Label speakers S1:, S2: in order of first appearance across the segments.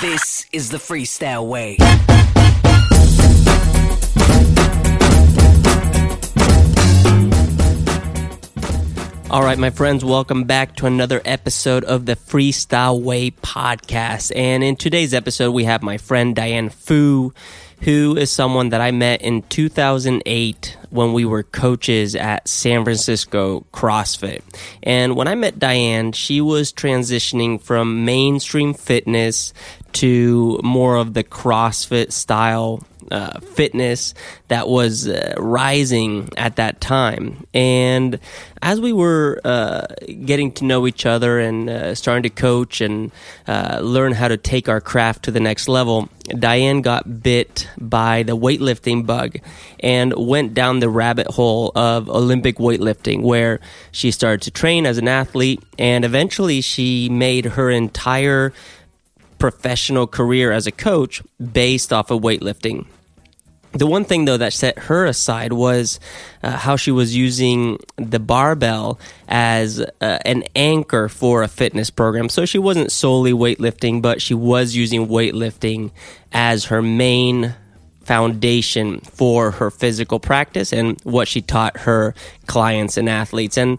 S1: This is the freestyle way.
S2: All right, my friends, welcome back to another episode of the Freestyle Way podcast. And in today's episode, we have my friend Diane Fu, who is someone that I met in 2008 when we were coaches at San Francisco CrossFit. And when I met Diane, she was transitioning from mainstream fitness to more of the CrossFit style uh, fitness that was uh, rising at that time. And as we were uh, getting to know each other and uh, starting to coach and uh, learn how to take our craft to the next level, Diane got bit by the weightlifting bug and went down the rabbit hole of Olympic weightlifting, where she started to train as an athlete and eventually she made her entire professional career as a coach based off of weightlifting. The one thing, though, that set her aside was uh, how she was using the barbell as uh, an anchor for a fitness program. So she wasn't solely weightlifting, but she was using weightlifting as her main foundation for her physical practice and what she taught her clients and athletes. And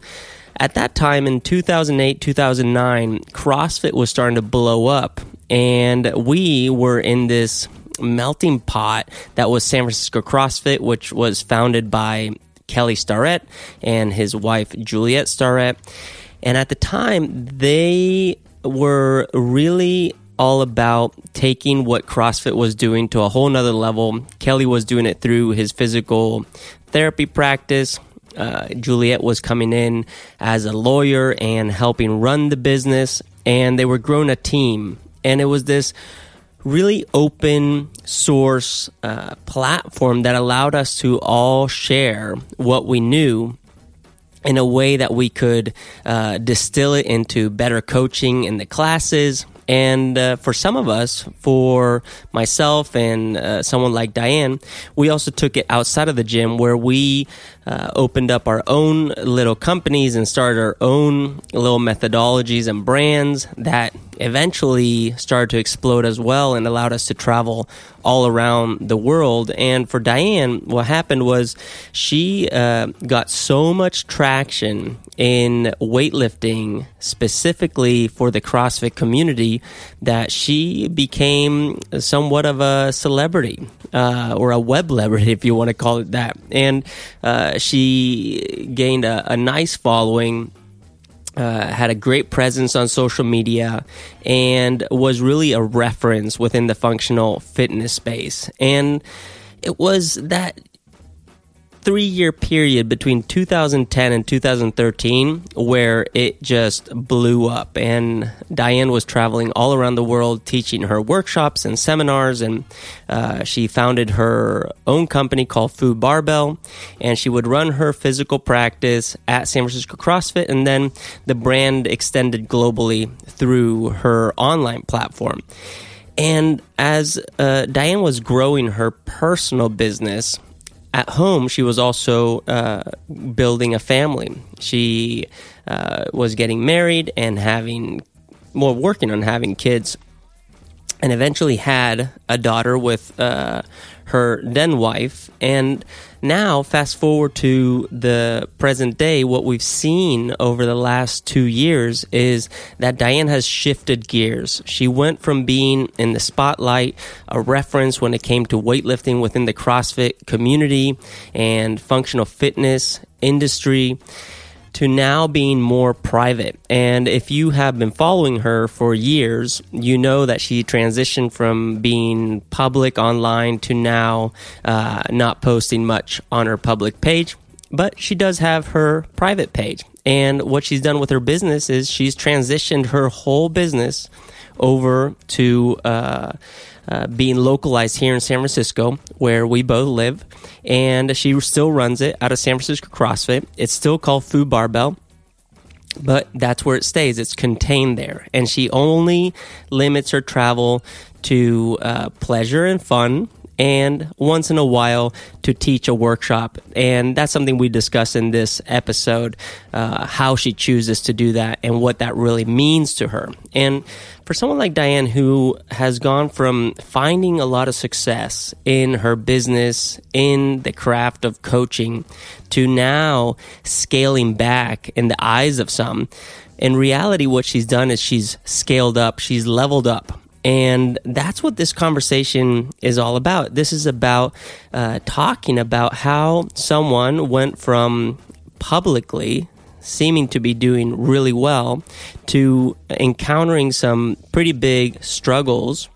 S2: at that time in 2008, 2009, CrossFit was starting to blow up. And we were in this melting pot that was San Francisco CrossFit, which was founded by Kelly Starrett and his wife Juliet Starrett. And at the time, they were really all about taking what CrossFit was doing to a whole nother level. Kelly was doing it through his physical therapy practice. Uh, Juliet was coming in as a lawyer and helping run the business, and they were growing a team. And it was this really open source uh, platform that allowed us to all share what we knew in a way that we could uh, distill it into better coaching in the classes. And uh, for some of us, for myself and uh, someone like Diane, we also took it outside of the gym where we uh, opened up our own little companies and started our own little methodologies and brands that eventually started to explode as well and allowed us to travel all around the world. And for Diane, what happened was she uh, got so much traction in weightlifting, specifically for the CrossFit community, that she became somewhat of a celebrity uh, or a web celebrity, if you want to call it that. And uh, she gained a, a nice following uh, had a great presence on social media and was really a reference within the functional fitness space. And it was that three year period between 2010 and 2013 where it just blew up. And Diane was traveling all around the world teaching her workshops and seminars. And uh, she founded her own company called Fu Barbell. And she would run her physical practice at San Francisco CrossFit. And then the brand extended globally through her online platform. And as uh, Diane was growing her personal business, at home, she was also uh, building a family. She uh, was getting married and having, well, working on having kids, and eventually had a daughter with uh, her then wife. And now, fast forward to the present day, what we've seen over the last two years is that Diane has shifted gears. She went from being in the spotlight, a reference when it came to weightlifting within the CrossFit community and functional fitness industry to now being more private. And if you have been following her for years, you know that she transitioned from being public online to now uh, not posting much on her public page. But she does have her private page. And what she's done with her business is she's transitioned her whole business over to. Uh, uh, being localized here in San Francisco, where we both live. And she still runs it out of San Francisco CrossFit. It's still called Fu Barbell but that's where it stays. It's contained there. And she only limits her travel to uh, pleasure and fun and once in a while to teach a workshop. And that's something we discuss in this episode uh, how she chooses to do that and what that really means to her. And for someone like Diane, who has gone from finding a lot of success in her business, in the craft of coaching, to now scaling back in the eyes of some, in reality, what she's done is she's scaled up, she's leveled up. And that's what this conversation is all about. This is about uh, talking about how someone went from publicly seeming to be doing really well to encountering some pretty big struggles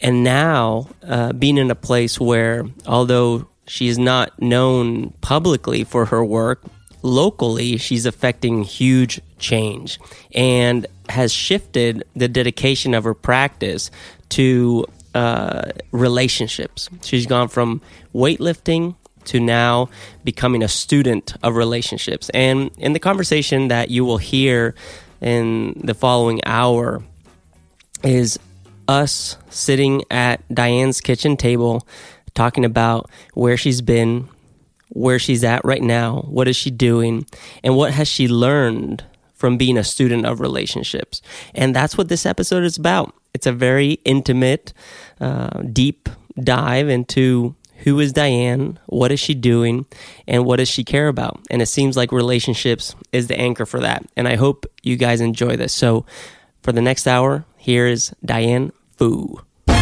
S2: and now uh, being in a place where although she is not known publicly for her work locally she's affecting huge change and has shifted the dedication of her practice to uh, relationships she's gone from weightlifting to now becoming a student of relationships. And in the conversation that you will hear in the following hour is us sitting at Diane's kitchen table talking about where she's been, where she's at right now, what is she doing, and what has she learned from being a student of relationships. And that's what this episode is about. It's a very intimate, uh, deep dive into who is Diane, what is she doing, and what does she care about? And it seems like relationships is the anchor for that. And I hope you guys enjoy this. So for the next hour, here is Diane Fu.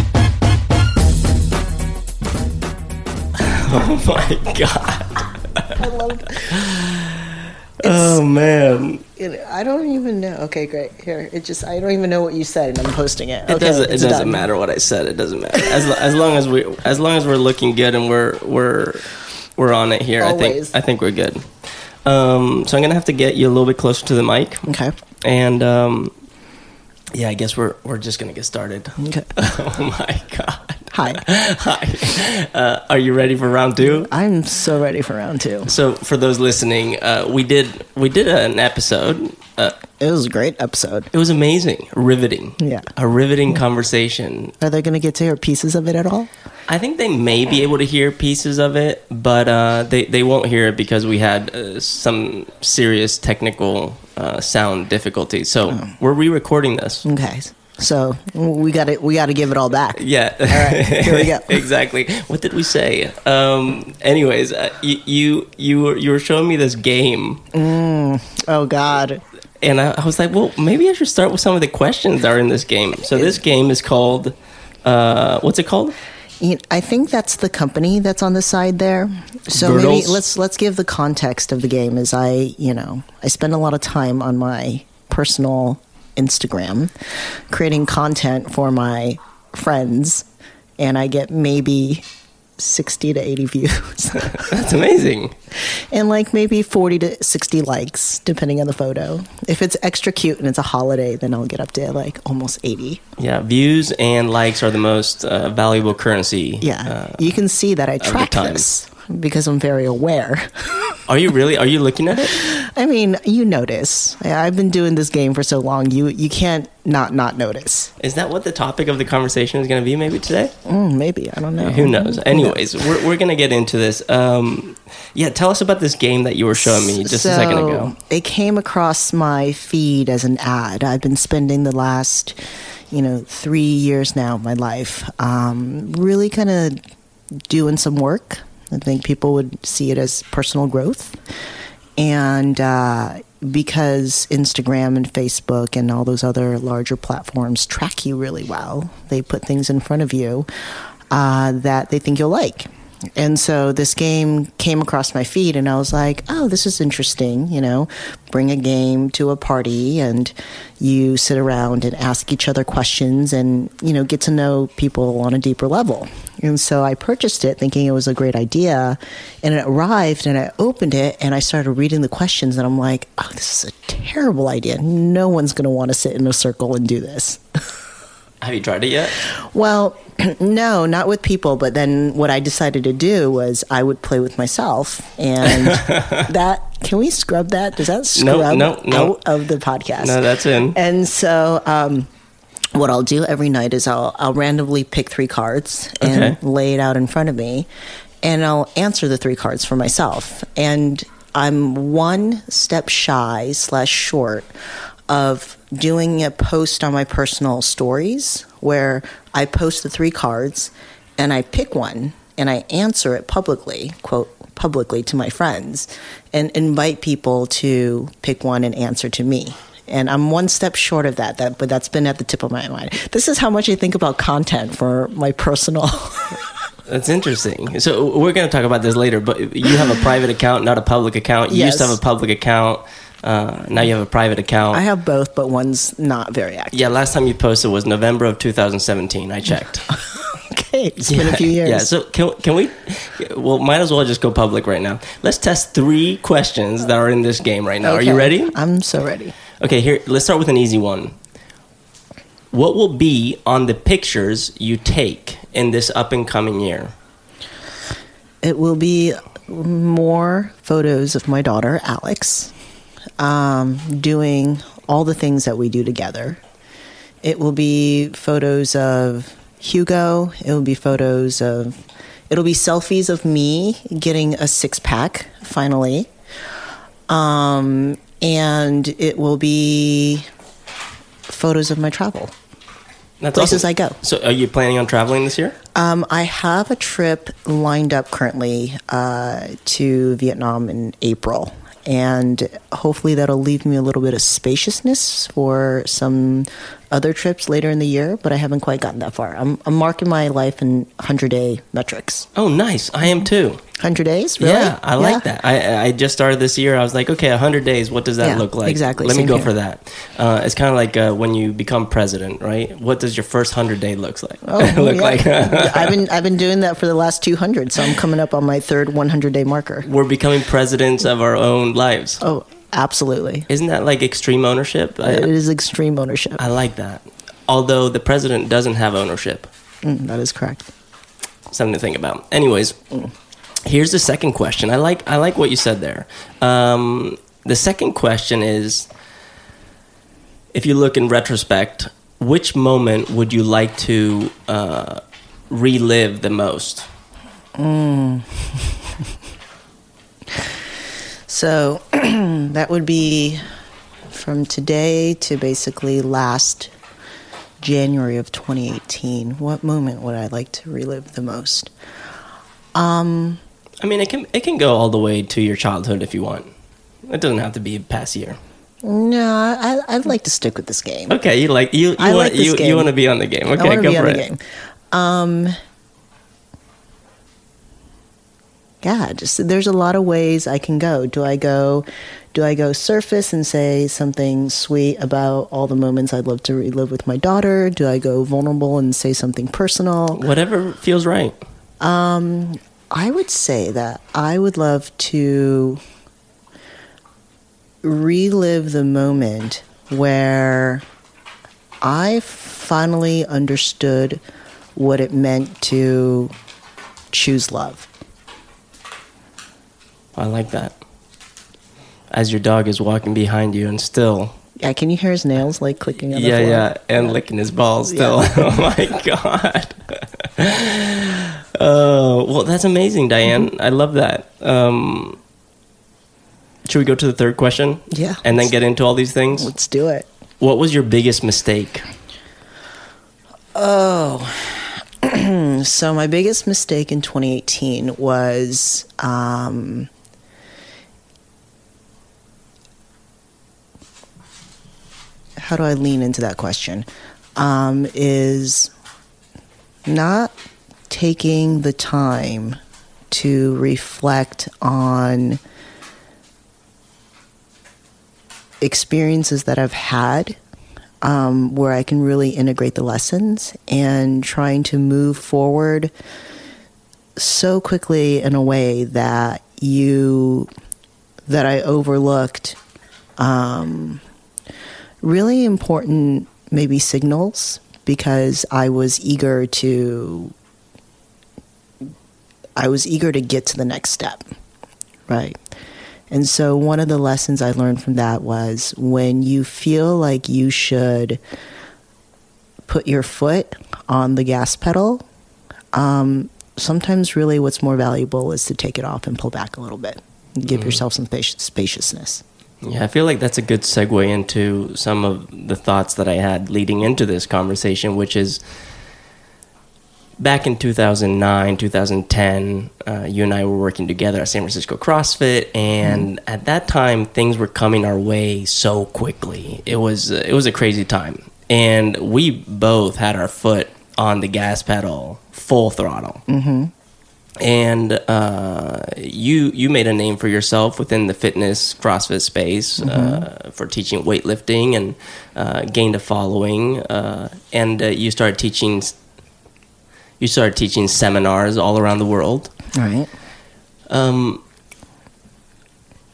S2: Oh my god.
S3: I love
S2: oh man.
S3: it. I don't even know. Okay, great. Here, it just I don't even know what you said, and I'm posting it.
S2: It doesn't. It doesn't
S3: done.
S2: matter what I said. It doesn't matter. As, as long as we as long as we're looking good and we're we're we're on it here.
S3: Always.
S2: I think I think we're good. Um, so I'm gonna have to get you a little bit closer to the mic,
S3: Okay.
S2: and um, yeah, I guess we're we're just gonna get started.
S3: Okay.
S2: oh my god.
S3: Hi.
S2: Hi. Uh, are you ready for round two?
S3: I'm so ready for round two.
S2: So for those listening, uh, we did we did an episode. Uh,
S3: It was a great episode.
S2: it was amazing, riveting.
S3: Yeah.
S2: a riveting conversation.
S3: Are they going to get to hear pieces of it at all?
S2: I think they may be able to hear pieces of it, but uh, they they won't hear it because we had uh, some serious technical uh, sound difficulties. So
S3: Oh.
S2: we're re-recording this.
S3: Okay. So we got to we got to give it all back.
S2: Yeah.
S3: All right, here we go.
S2: exactly. What did we say? Um, anyways, uh, you, you you were you were showing me this game,
S3: Oh God.
S2: and I, I was like, well, maybe I should start with some of the questions that are in this game. So this game is called. Uh, what's it called?
S3: I think that's the company that's on the side there. So maybe let's let's give the context of the game. Is I you know I spend a lot of time on my personal Instagram creating content for my friends, and I get maybe sixty to eighty views,
S2: That's amazing.
S3: and like maybe forty to sixty likes depending on the photo. If it's extra cute and it's a holiday, then I'll get up to like almost eighty.
S2: Yeah, views and likes are the most uh, valuable currency.
S3: Yeah,
S2: uh,
S3: you can see that I track this because I'm very aware.
S2: Are you really? Are you looking at it?
S3: I mean, you notice. I've been doing this game for so long. You you can't not not notice.
S2: Is that what the topic of the conversation is going to be? Maybe today.
S3: Mm, maybe I don't know.
S2: Who knows? Anyways, we're we're going to get into this. Um, yeah, tell us about this game that you were showing me just a second ago.
S3: It came across my feed as an ad. I've been spending the last, you know, three years now of my life, um, really kind of doing some work. I think people would see it as personal growth. And uh, because Instagram and Facebook and all those other larger platforms track you really well, they put things in front of you uh, that they think you'll like. And so this game came across my feed, and I was like, oh, this is interesting. You know, bring a game to a party, and you sit around and ask each other questions and, you know, get to know people on a deeper level. And so I purchased it thinking it was a great idea. And it arrived, and I opened it, and I started reading the questions, and I'm like, oh, this is a terrible idea. No one's going to want to sit in a circle and do this.
S2: Have you tried it yet?
S3: Well, no, not with people. But then what I decided to do was I would play with myself, and that can we scrub that? Does that
S2: No,
S3: scrub
S2: no, no.
S3: out of the podcast?
S2: No, that's in.
S3: And so um, what I'll do every night is I'll I'll randomly pick three cards and
S2: Okay.
S3: lay it out in front of me, and I'll answer the three cards for myself. And I'm one step shy slash short of doing a post on my personal stories where I post the three cards and I pick one and I answer it publicly, quote publicly to my friends, and invite people to pick one and answer to me and I'm one step short of that. That, but that's been at the tip of my mind. This is how much I think about content for my personal.
S2: That's interesting. So we're going to talk about this later, but you have a private account, not a public account. You used to have a public account. Uh, now you have a private account.
S3: I have both, but one's not very active.
S2: yeah, last time you posted was November of 2017. I checked.
S3: Okay, it's been a few years.
S2: Yeah. So can can we? Well, might as well just go public right now. Let's test three questions that are in this game right now. Are you ready?
S3: I'm so ready.
S2: Okay. Here, let's start with an easy one. What will be on the pictures you take in this up and coming year?
S3: It will be more photos of my daughter, Alex, um, doing all the things that we do together. It will be photos of Hugo. It will be photos of, it'll be selfies of me getting a six pack finally. Um, and it will be photos of my travel.
S2: That's
S3: Places
S2: awesome.
S3: I go.
S2: So, are you planning on traveling this year?
S3: Um, I have a trip lined up currently uh, to Vietnam in April, and hopefully that'll leave me a little bit of spaciousness for some other trips later in the year. But I haven't quite gotten that far. I'm, I'm marking my life in hundred day metrics.
S2: Oh, nice. I am too.
S3: Hundred days, really?
S2: Yeah, I like that. I I just started this year. I was like, okay, 100 days. What does that
S3: Yeah,
S2: look like?
S3: exactly.
S2: Let me go
S3: here.
S2: for that. Uh, it's kind of like uh, when you become president, right? What does your first 100 day looks like?
S3: Oh,
S2: look
S3: yeah.
S2: like?
S3: I've been I've been doing that for the last two hundred, so I'm coming up on my third one hundred day marker.
S2: We're becoming presidents of our own lives.
S3: Oh, absolutely!
S2: Isn't that like extreme ownership?
S3: It is extreme ownership.
S2: I like that. Although the president doesn't have ownership.
S3: Mm, that is correct.
S2: something to think about. Anyways, here's the second question. I like I like what you said there. Um, the second question is, if you look in retrospect, which moment would you like to uh, relive the most?
S3: So that would be from today to basically last January of 2018. What moment would I like to relive the most?
S2: I mean, it can it can go all the way to your childhood if you want. It doesn't have to be past year.
S3: No, I, I'd like to stick with this game.
S2: Okay, you like you you
S3: I
S2: want
S3: like this
S2: you,
S3: game.
S2: you want to be on the game.
S3: I
S2: Okay,
S3: to
S2: go
S3: be
S2: for
S3: on
S2: it.
S3: the game. Um, yeah, just there's a lot of ways I can go. Do I go? Do I go surface and say something sweet about all the moments I'd love to relive with my daughter? Do I go vulnerable and say something personal?
S2: Whatever feels right.
S3: I would say that I would love to relive the moment where I finally understood what it meant to choose love.
S2: I like that. As your dog is walking behind you and still
S3: Yeah, can you hear his nails like clicking on the
S2: yeah,
S3: floor?
S2: yeah, and licking his balls still. oh my god. Oh, well, that's amazing, Diane.
S3: Mm-hmm.
S2: I love that. Um, should we go to the third question?
S3: Yeah.
S2: And then get into all these things?
S3: Let's do it.
S2: What was your biggest mistake?
S3: Oh. so my biggest mistake in 2018 was um, how do I lean into that question? Um, is not taking the time to reflect on experiences that I've had um, where I can really integrate the lessons and trying to move forward so quickly in a way that you that I overlooked um, really important maybe signals because I was eager to I was eager to get to the next step right and so one of the lessons I learned from that was when you feel like you should put your foot on the gas pedal, um, sometimes really what's more valuable is to take it off and pull back a little bit. Give yourself some spaciousness.
S2: Yeah, I feel like that's a good segue into some of the thoughts that I had leading into this conversation, which is back in 2009, 2010, uh, you and I were working together at San Francisco CrossFit, and at that time, things were coming our way so quickly. It was uh, it was a crazy time, and we both had our foot on the gas pedal, full throttle. Mm-hmm. And uh, you you made a name for yourself within the fitness CrossFit space uh, for teaching weightlifting and uh, gained a following, uh, and uh, you started teaching you started teaching seminars all around the world.
S3: Right.
S2: Um,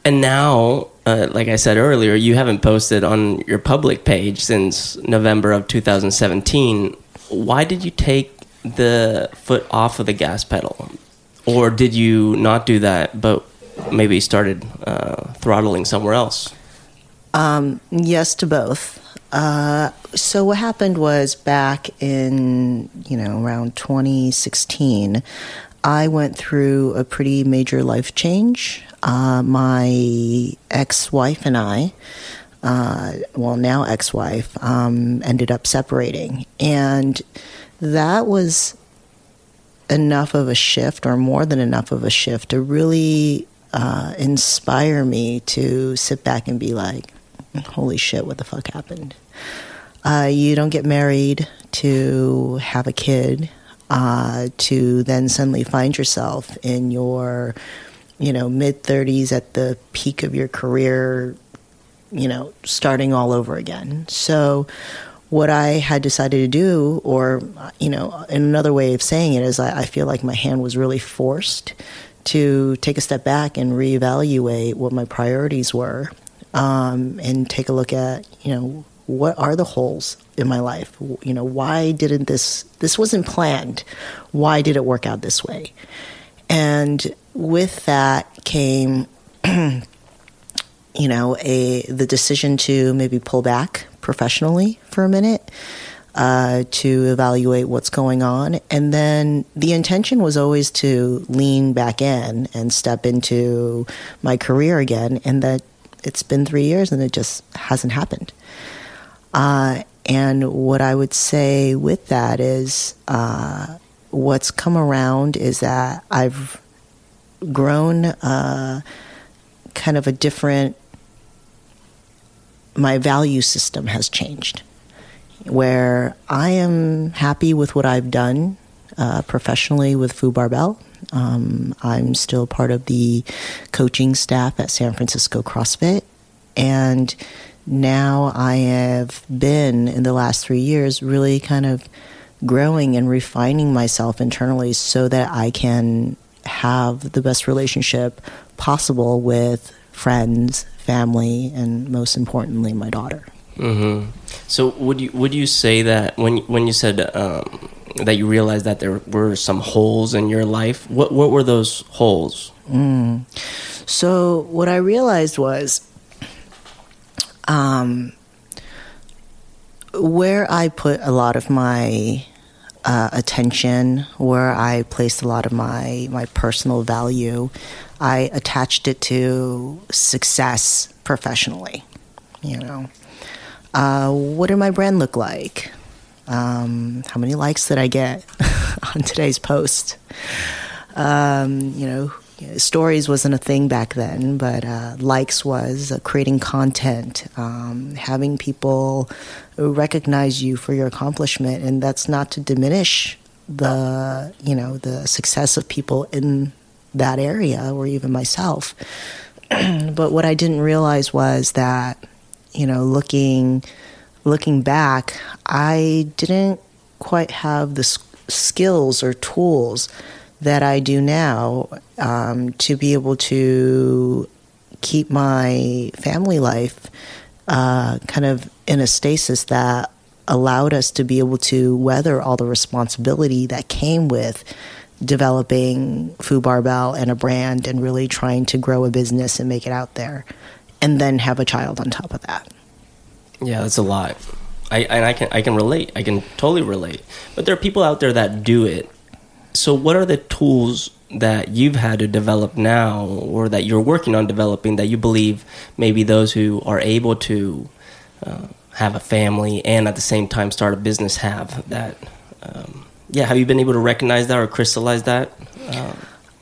S2: and now, uh, like I said earlier, you haven't posted on your public page since November of 2017. Why did you take the foot off of the gas pedal? Or did you not do that, but maybe started uh, throttling somewhere else?
S3: Um, yes to both. Uh, so what happened was back in you know around 2016, I went through a pretty major life change. Uh, my ex-wife and I, uh, well now ex-wife, um, ended up separating, and that was enough of a shift, or more than enough of a shift, to really uh, inspire me to sit back and be like, holy shit, what the fuck happened? Uh, you don't get married to have a kid, uh, to then suddenly find yourself in your, you know, mid 30s at the peak of your career, you know, starting all over again. So, what I had decided to do, or, you know, another way of saying it, is I, I feel like my hand was really forced to take a step back and reevaluate what my priorities were um, and take a look at you know what are the holes in my life you know why didn't this this wasn't planned why did it work out this way and with that came you know a the decision to maybe pull back professionally for a minute uh, to evaluate what's going on. And then the intention was always to lean back in and step into my career again. And that it's been three years and it just hasn't happened. Uh, and what I would say with that is uh, what's come around is that I've grown uh, kind of a different, my value system has changed where I am happy with what I've done uh, professionally with Fu Barbell. Um, I'm still part of the coaching staff at San Francisco CrossFit. And now I have been, in the last three years, really kind of growing and refining myself internally so that I can have the best relationship possible with friends, family, and most importantly, my daughter.
S2: Mm-hmm. So would you would you say that when when you said um, that you realized that there were some holes in your life, what what were those holes?
S3: Mm. So what I realized was, um, where I put a lot of my uh, attention, where I placed a lot of my my personal value, I attached it to success professionally. You know. Uh, what did my brand look like? Um, how many likes did I get on today's post? Um, you know, stories wasn't a thing back then, but uh, likes was uh, creating content, um, having people recognize you for your accomplishment, and that's not to diminish the you know the success of people in that area or even myself. but what I didn't realize was that you know, looking looking back, I didn't quite have the skills or tools that I do now um, to be able to keep my family life uh, kind of in a stasis that allowed us to be able to weather all the responsibility that came with developing Fu Barbell and a brand and really trying to grow a business and make it out there and then have a child on top of that.
S2: Yeah, that's a lot. I and I can I can relate. I can totally relate. But there are people out there that do it. So what are the tools that you've had to develop now or that you're working on developing that you believe maybe those who are able to uh, have a family and at the same time start a business have that um, yeah have you been able to recognize that or crystallize that uh,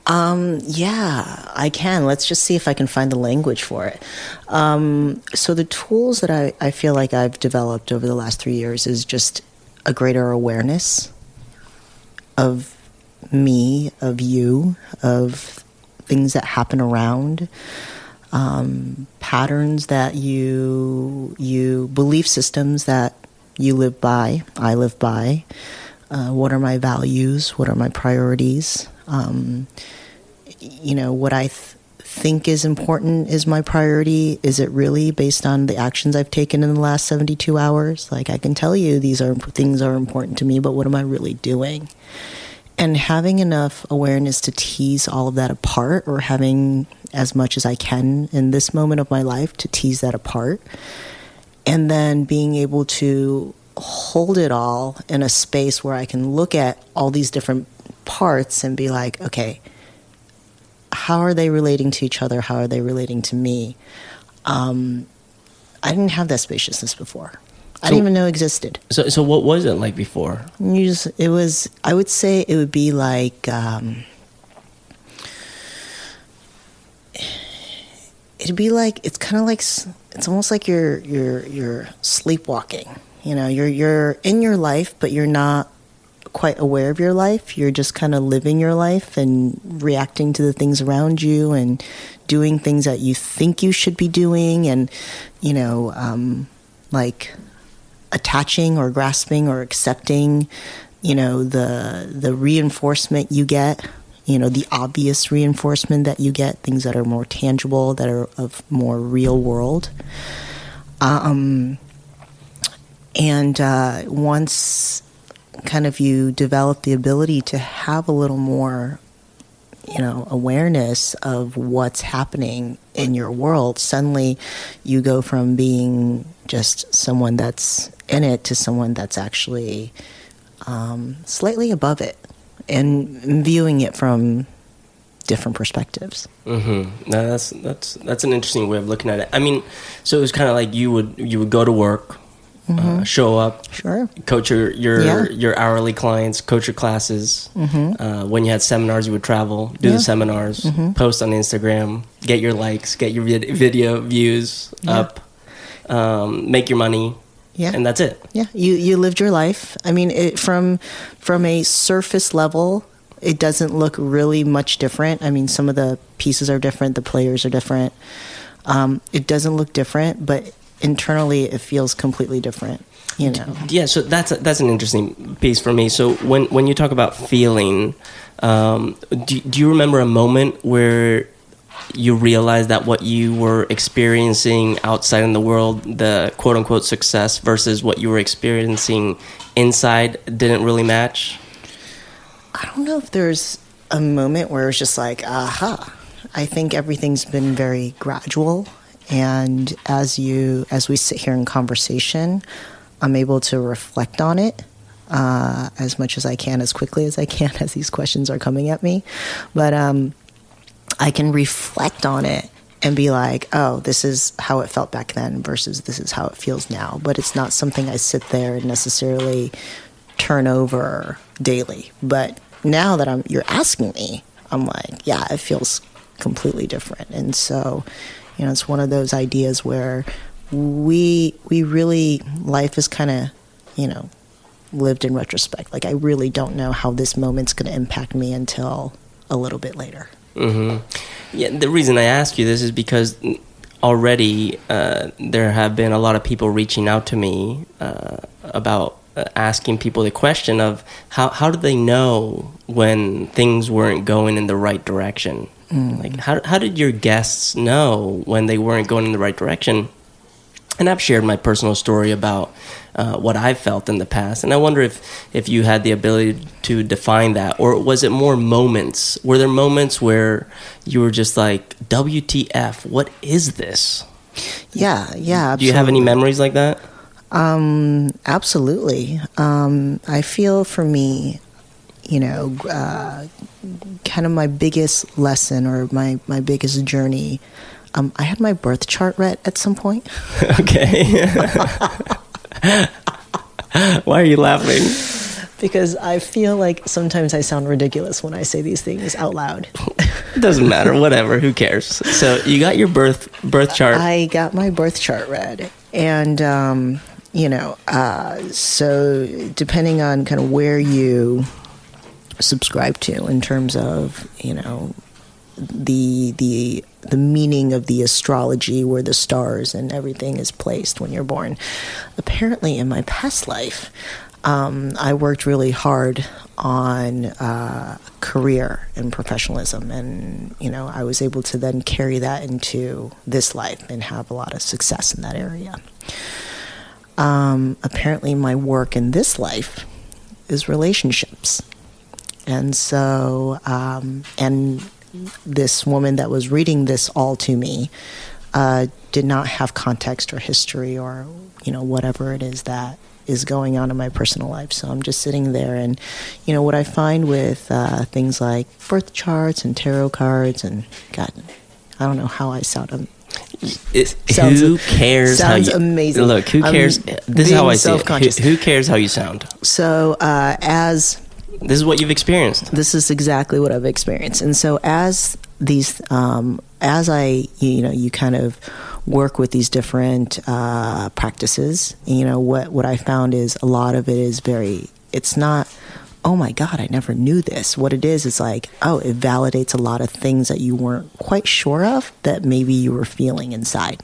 S3: Um, yeah, I can. Let's just see if I can find the language for it. Um, so the tools that I, I feel like I've developed over the last three years is just a greater awareness of me, of you, of things that happen around, um, patterns that you you belief systems that you live by, I live by. Uh, what are my values? What are my priorities? Um, you know, what I th- think is important is my priority. Is it really based on the actions I've taken in the last 72 hours? Like, I can tell you these are things are important to me, but what am I really doing? And having enough awareness to tease all of that apart, or having as much as I can in this moment of my life to tease that apart, and then being able to hold it all in a space where I can look at all these different parts and be like, okay, how are they relating to each other? How are they relating to me? Um, I didn't have that spaciousness before. I didn't even know existed.
S2: so so what was it like before
S3: You just, it was. I would say it would be like. Um, it'd be like it's kind of like it's almost like you're you're you're sleepwalking. You know, you're you're in your life, but you're not quite aware of your life. You're just kind of living your life and reacting to the things around you and doing things that you think you should be doing, and you know, um, like attaching or grasping or accepting you know the the reinforcement you get you know the obvious reinforcement that you get things that are more tangible that are of more real world um and uh, once kind of you develop the ability to have a little more you know awareness of what's happening in your world suddenly you go from being just someone that's in it to someone that's actually um, slightly above it and viewing it from different perspectives
S2: Mm-hmm. No, that's that's that's an interesting way of looking at it. I mean, so it was kind of like you would you would go to work, uh, show up,
S3: sure
S2: coach your your
S3: Yeah.
S2: your hourly clients, coach your classes. Uh, when you had seminars, you would travel, do
S3: Yeah.
S2: the seminars, post on Instagram, get your likes, get your vid- video views
S3: Yeah.
S2: up, um, make your money,
S3: yeah
S2: and that's it.
S3: Yeah, you you lived your life. I mean, it, from from a surface level, it doesn't look really much different. I mean, some of the pieces are different, the players are different. Um, it doesn't look different, but internally, it feels completely different. You know,
S2: Yeah, so that's that's an interesting piece for me. So when when you talk about feeling, um, do, do you remember a moment where you realized that what you were experiencing outside in the world, the quote unquote success versus what you were experiencing inside, didn't really match?
S3: I don't know if there's a moment where it was just like, aha. I think everything's been very gradual, and as you as we sit here in conversation, I'm able to reflect on it uh, as much as I can, as quickly as I can, as these questions are coming at me. But um, I can reflect on it and be like, oh, this is how it felt back then versus this is how it feels now. But it's not something I sit there and necessarily turn over daily. But now that I'm you're asking me, I'm like, yeah, it feels completely different. And so, you know, it's one of those ideas where we we really life is kind of, you know, lived in retrospect. Like I really don't know how this moment's going to impact me until a little bit later.
S2: Yeah, the reason I ask you this is because already uh, there have been a lot of people reaching out to me uh, about uh, asking people the question of how how do they know when things weren't going in the right direction? Like how how did your guests know when they weren't going in the right direction? and I've shared my personal story about uh, what I've felt in the past, and I wonder if if you had the ability to define that, or was it more moments? Were there moments where you were just like, "WTF? What is this?"
S3: Yeah, yeah.
S2: Do you have any memories like that?
S3: Um, absolutely. Um, I feel for me, you know, uh, kind of my biggest lesson or my, my biggest journey. Um, I had my birth chart read at some point.
S2: Okay. Why are you laughing?
S3: because I feel like sometimes I sound ridiculous when I say these things out loud.
S2: It doesn't matter. Whatever. Who cares? So you got your birth birth chart.
S3: I got my birth chart read, and um, you know, uh, so depending on kind of where you subscribe to in terms of you know the the the meaning of the astrology where the stars and everything is placed when you're born. Apparently, in my past life, um, I worked really hard on uh, career and professionalism, and you know I was able to then carry that into this life and have a lot of success in that area. Um, apparently, my work in this life is relationships, and so um, and this woman that was reading this all to me uh, did not have context or history or you know whatever it is that is going on in my personal life. So I'm just sitting there, and you know what I find with uh, things like birth charts and tarot cards, and God, I don't know how I sound. I'm,
S2: It-
S3: Sounds-
S2: who cares how
S3: sounds
S2: you
S3: amazing.
S2: Look, who
S3: I'm
S2: cares? This is how I see it. Who, who cares how you sound?
S3: so uh, as
S2: This is what you've experienced.
S3: this is exactly what I've experienced. And so as these, um, as I, you know, you kind of work with these different uh, practices, you know, what what I found is a lot of it is very. It's not. Oh my God! I never knew this. What it is is like, oh, it validates a lot of things that you weren't quite sure of that maybe you were feeling inside.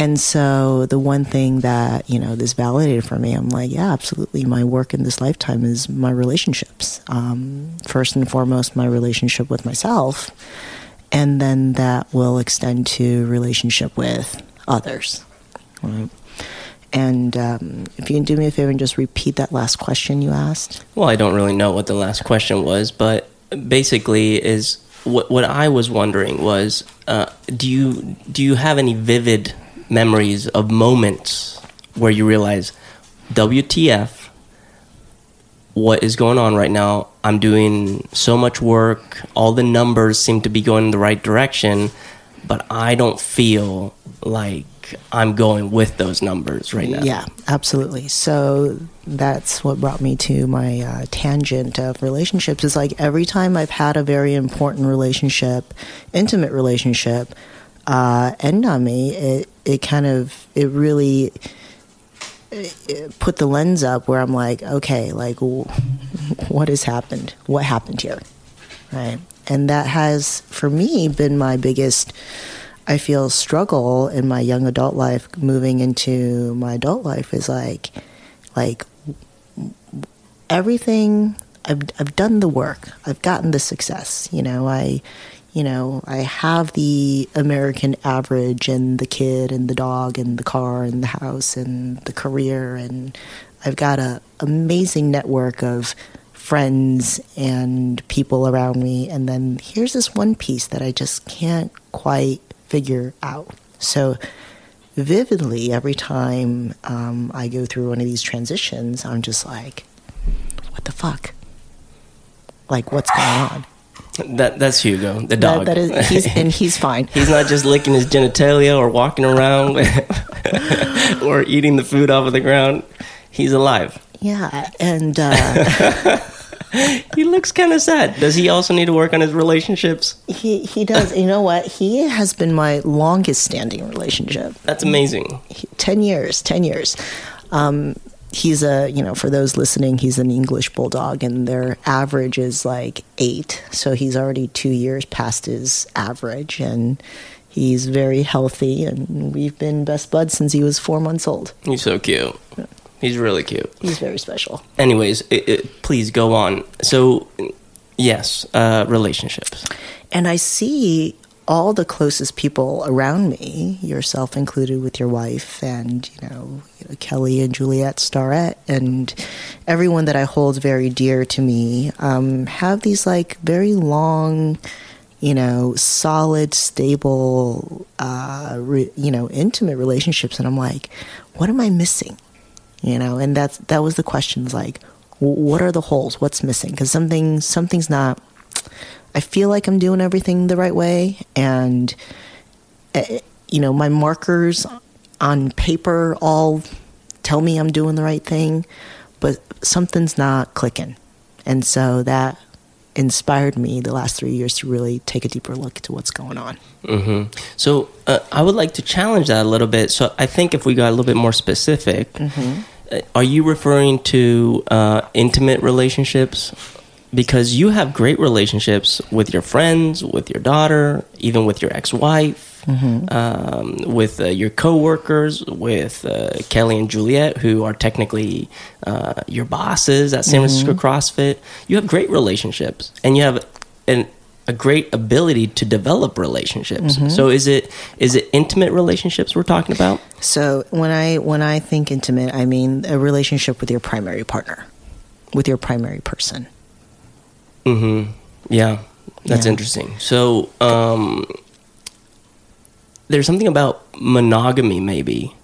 S3: And so the one thing that, you know, this validated for me, I'm like, yeah, absolutely. My work in this lifetime is my relationships. Um, first and foremost, my relationship with myself. And then that will extend to relationship with others. Right? And um, if you can do me a favor and just repeat that last question you asked.
S2: Well, I don't really know what the last question was, but basically, is what what I was wondering was, uh, do you do you have any vivid memories of moments where you realize, WTF, what is going on right now? I'm doing so much work. All the numbers seem to be going in the right direction, but I don't feel like I'm going with those numbers right now.
S3: Yeah, absolutely. So that's what brought me to my uh, tangent of relationships. Is like every time I've had a very important relationship, intimate relationship, uh, end on me, it it kind of it really it, put the lens up where I'm like, okay, like what has happened? What happened here? Right, and that has for me been my biggest. I feel struggle in my young adult life moving into my adult life is like like everything I've I've done the work. I've gotten the success. You know, I you know, I have the American average and the kid and the dog and the car and the house and the career and I've got a amazing network of friends and people around me and then here's this one piece that I just can't quite figure out. So vividly every time um, I go through one of these transitions, I'm just like, what the fuck? Like, what's going on?
S2: That that's Hugo, the
S3: That-
S2: dog.
S3: that is, he's, and he's fine.
S2: He's not just licking his genitalia or walking around or eating the food off of the ground. He's alive.
S3: Yeah, and uh,
S2: He looks kind of sad. Does he also need to work on his relationships?
S3: he he does. You know what? He has been my longest standing relationship.
S2: That's amazing.
S3: Ten years. Ten years. Um, he's a you know for those listening, he's an English bulldog, and their average is like eight. So he's already two years past his average, and he's very healthy. And we've been best buds since he was four months old.
S2: He's so cute. He's really cute.
S3: He's very special.
S2: Anyways, it, it, please go on. So, yes, uh, relationships.
S3: And I see all the closest people around me, yourself included with your wife, and you know, Kelly and Juliet Starrett, and everyone that I hold very dear to me, um, have these like very long, you know, solid, stable, uh, re- you know, intimate relationships, and I'm like, what am I missing? You know, and that's that was the questions like, what are the holes? What's missing? Because something something's not. I feel like I'm doing everything the right way, and uh, you know, my markers on paper all tell me I'm doing the right thing, but something's not clicking, and so that inspired me the last three years to really take a deeper look into what's going on.
S2: hmm So uh, I would like to challenge that a little bit. So I think if we got a little bit more specific, uh, are you referring to uh, intimate relationships? Because you have great relationships with your friends, with your daughter, even with your ex-wife, um, with uh, your coworkers, with uh, Kelly and Juliet, who are technically uh, your bosses at San Francisco CrossFit. You have great relationships, and you have an, a great ability to develop relationships. So is it is it intimate relationships we're talking about?
S3: So when I when I think intimate, I mean a relationship with your primary partner, with your primary person.
S2: Mm-hmm. Yeah, that's
S3: Yeah.
S2: interesting. So, um, there's something about monogamy, maybe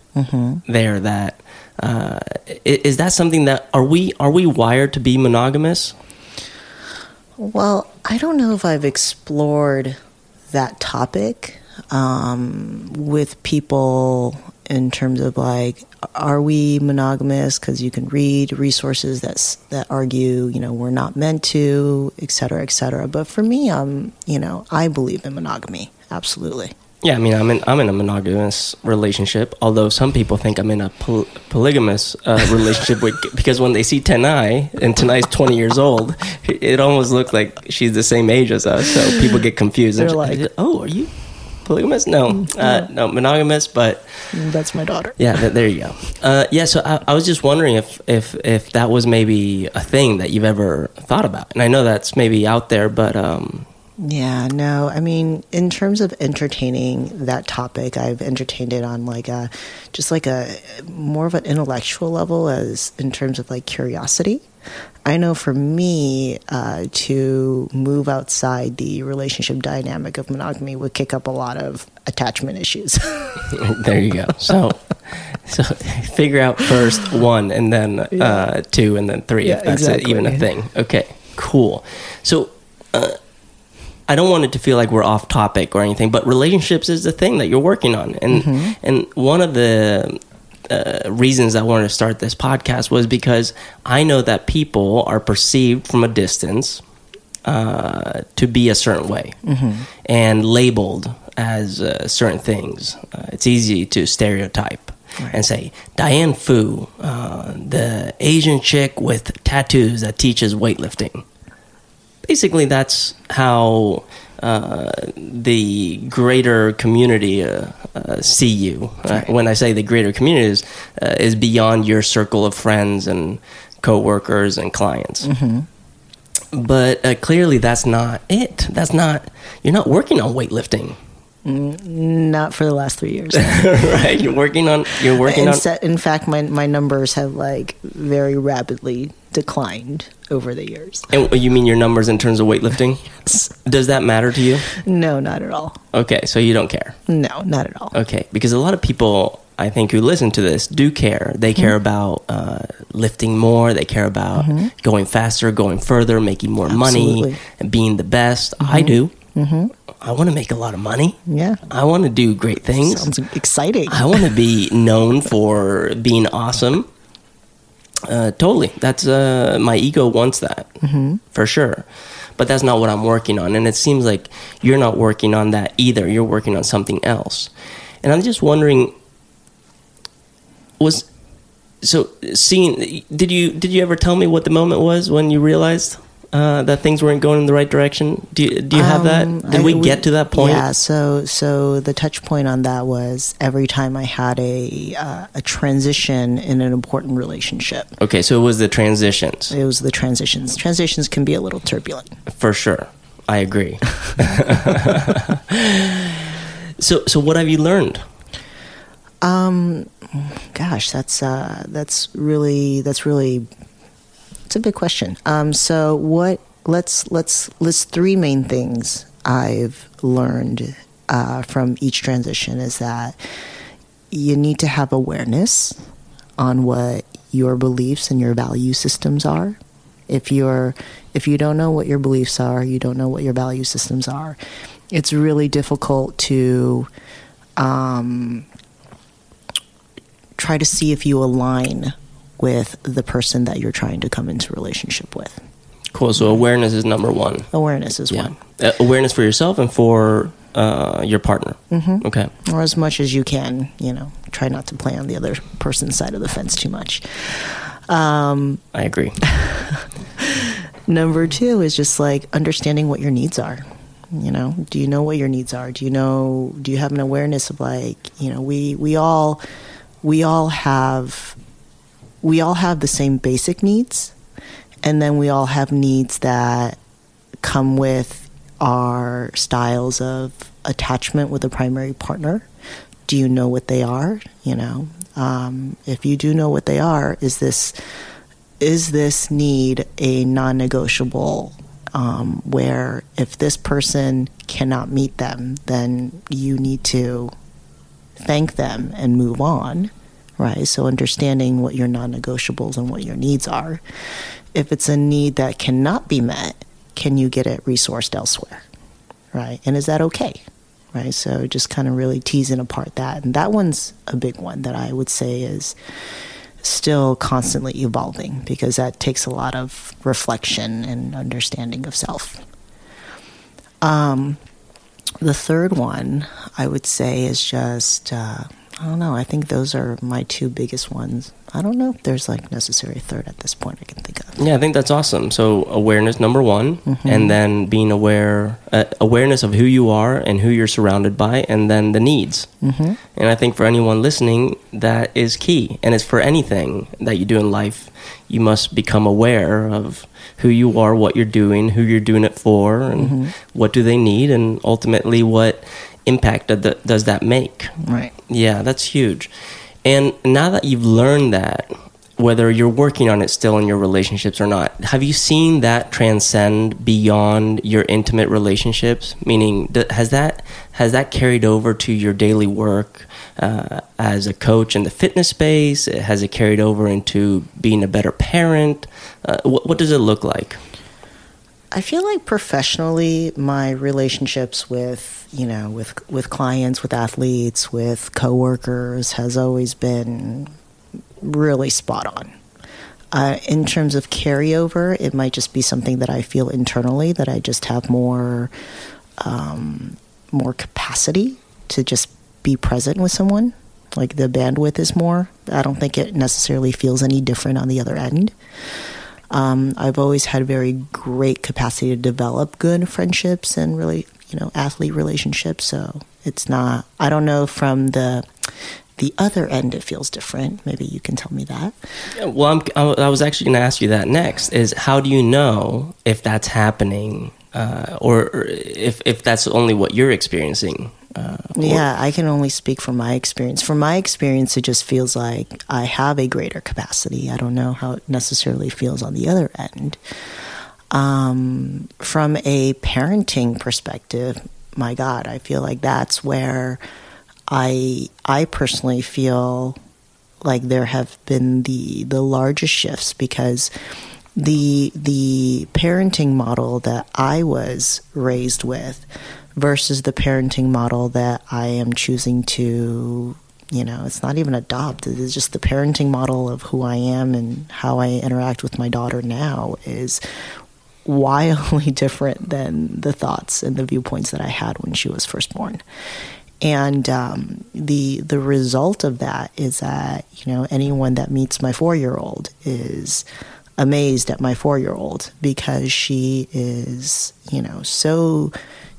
S2: there that uh, is that something that are we are we wired to be monogamous?
S3: Well, I don't know if I've explored that topic um, with people in terms of like, are we monogamous? Because you can read resources that that argue, you know, we're not meant to, et cetera, et cetera. But for me, um, you know, I believe in monogamy. Absolutely.
S2: Yeah, I mean, I'm in I'm in a monogamous relationship. Although some people think I'm in a poly- polygamous uh, relationship with because when they see Tenai and Tenai's 20 years old, it almost looks like she's the same age as us. So people get confused.
S3: They're
S2: And
S3: like-
S2: "Oh, are you polygamous?" No, uh, no, monogamous, but.
S3: That's my daughter.
S2: Yeah, th- there you go. Uh, yeah, so I, I was just wondering if, if if that was maybe a thing that you've ever thought about, and I know that's maybe out there, but um,
S3: Yeah, no. I mean, in terms of entertaining that topic, I've entertained it on like a just like a more of an intellectual level as in terms of like curiosity. I know for me uh, to move outside the relationship dynamic of monogamy would kick up a lot of attachment issues.
S2: there you go. So, so figure out first one, and then uh, two, and then three,
S3: Yeah,
S2: if that's
S3: exactly.
S2: even a thing. Okay, cool. So. Uh, I don't want it to feel like we're off topic or anything, but relationships is the thing that you're working on, and
S3: Mm-hmm.
S2: and one of the uh, reasons I wanted to start this podcast was because I know that people are perceived from a distance uh, to be a certain way and labeled as uh, certain things. Uh, it's easy to stereotype and say Diane Fu, uh, the Asian chick with tattoos that teaches weightlifting. Basically, that's how uh, the greater community uh, uh, see you. Uh, when I say the greater community is, uh, is beyond your circle of friends and coworkers and clients. But uh, clearly, that's not it. That's not. You're not working on weightlifting, Mm,
S3: not for the last three years.
S2: right? You're working on. You're working
S3: in,
S2: on.
S3: se- in fact, my my numbers have like very rapidly declined over the years.
S2: And you mean your numbers in terms of weightlifting? Does that matter to you?
S3: No, not at all.
S2: Okay, so you don't care.
S3: No, not at all.
S2: Okay, because a lot of people, I think, who listen to this do care. They care mm-hmm. about uh, lifting more. They care about mm-hmm. going faster, going further, making more money, and being the best. I mm-hmm. do. Mm-hmm. I want to make a lot of money.
S3: Yeah.
S2: I want to do great things.
S3: Sounds exciting.
S2: I want to be known for being awesome. Uh, totally. That's uh, my ego wants that for sure. But that's not what I'm working on, and it seems like you're not working on that either. You're working on something else, and I'm just wondering. Was so seeing? Did you did you ever tell me what the moment was when you realized uh, that things weren't going in the right direction? Do you, do you have
S3: Um,
S2: that? Did
S3: I-
S2: we get to that point?
S3: Yeah. So, so the touch point on that was every time I had a uh, a transition in an important relationship.
S2: Okay, so it was the transitions.
S3: It was the transitions. Transitions can be a little turbulent.
S2: For sure. I agree. so so what have you learned?
S3: Um, Gosh, that's uh, that's really that's really it's a big question. Um, so what? Let's let's list three main things I've learned uh, from each transition. Is that you need to have awareness on what your beliefs and your value systems are. If you're if you don't know what your beliefs are, you don't know what your value systems are. It's really difficult to um, try to see if you align with the person that you're trying to come into relationship with.
S2: Cool. So awareness is number one.
S3: Awareness is
S2: Yeah.
S3: one,
S2: Uh, awareness for yourself and for uh, your partner. Mm-hmm. Okay.
S3: or as much as you can. You know, try not to play on the other person's side of the fence too much. Um,
S2: I agree.
S3: Number two is just like understanding what your needs are. You know, do you know what your needs are? Do you know? Do you have an awareness of like, you know, we we all we all have we all have the same basic needs, and then we all have needs that come with our styles of attachment with a primary partner. Do you know what they are? You know, um, if you do know what they are, is this is this need a non-negotiable um, where if this person cannot meet them then you need to thank them and move on right? So understanding what your non-negotiables and what your needs are. If it's a need that cannot be met can you get it resourced elsewhere right? And is that okay right? So just kind of really teasing apart that. And that one's a big one that i would say is still constantly evolving because that takes a lot of reflection and understanding of self. Um, the third one I would say is just uh, I don't know. I think those are my two biggest ones. I don't know if there's like necessary third at this point I can think of.
S2: Yeah, I think that's awesome. So awareness number one,
S3: Mm-hmm.
S2: and then being aware, uh, awareness of who you are and who you're surrounded by, and then the needs. Mm-hmm. And I think for anyone listening, that is key. And it's for anything that you do in life, you must become aware of who you are, what you're doing, who you're doing it for, and
S3: Mm-hmm.
S2: what do they need, and ultimately what impact does that- does that make.
S3: Right.
S2: Yeah, that's huge. And now that you've learned that, whether you're working on it still in your relationships or not, have you seen that transcend beyond your intimate relationships? Meaning, has that has that carried over to your daily work uh, as a coach in the fitness space? Has it carried over into being a better parent? Uh, what, what does it look like?
S3: I feel like professionally, my relationships with you know with with clients, with athletes, with coworkers has always been really spot on. Uh, in terms of carryover, it might just be something that I feel internally that I just have more um, more capacity to just be present with someone. Like the bandwidth is more. I don't think it necessarily feels any different on the other end. Um, I've always had very great capacity to develop good friendships and really, you know, athlete relationships. So it's not. I don't know from the the other end it feels different. Maybe you can tell me that.
S2: Yeah, Well, I'm, I was actually going to ask you that next. Is how do you know if that's happening, uh, or if if that's only what you're experiencing? Uh,
S3: Yeah, I can only speak from my experience. From my experience, it just feels like I have a greater capacity. I don't know how it necessarily feels on the other end. Um, from a parenting perspective, my God, I feel like that's where I I personally feel like there have been the the largest shifts because the the parenting model that I was raised with versus the parenting model that I am choosing to you know it's not even adopt it is just the parenting model of who I am and how I interact with my daughter now is wildly different than the thoughts and the viewpoints that I had when she was first born. And um, the the result of that is that you know anyone that meets my four year old is amazed at my four year old because she is you know so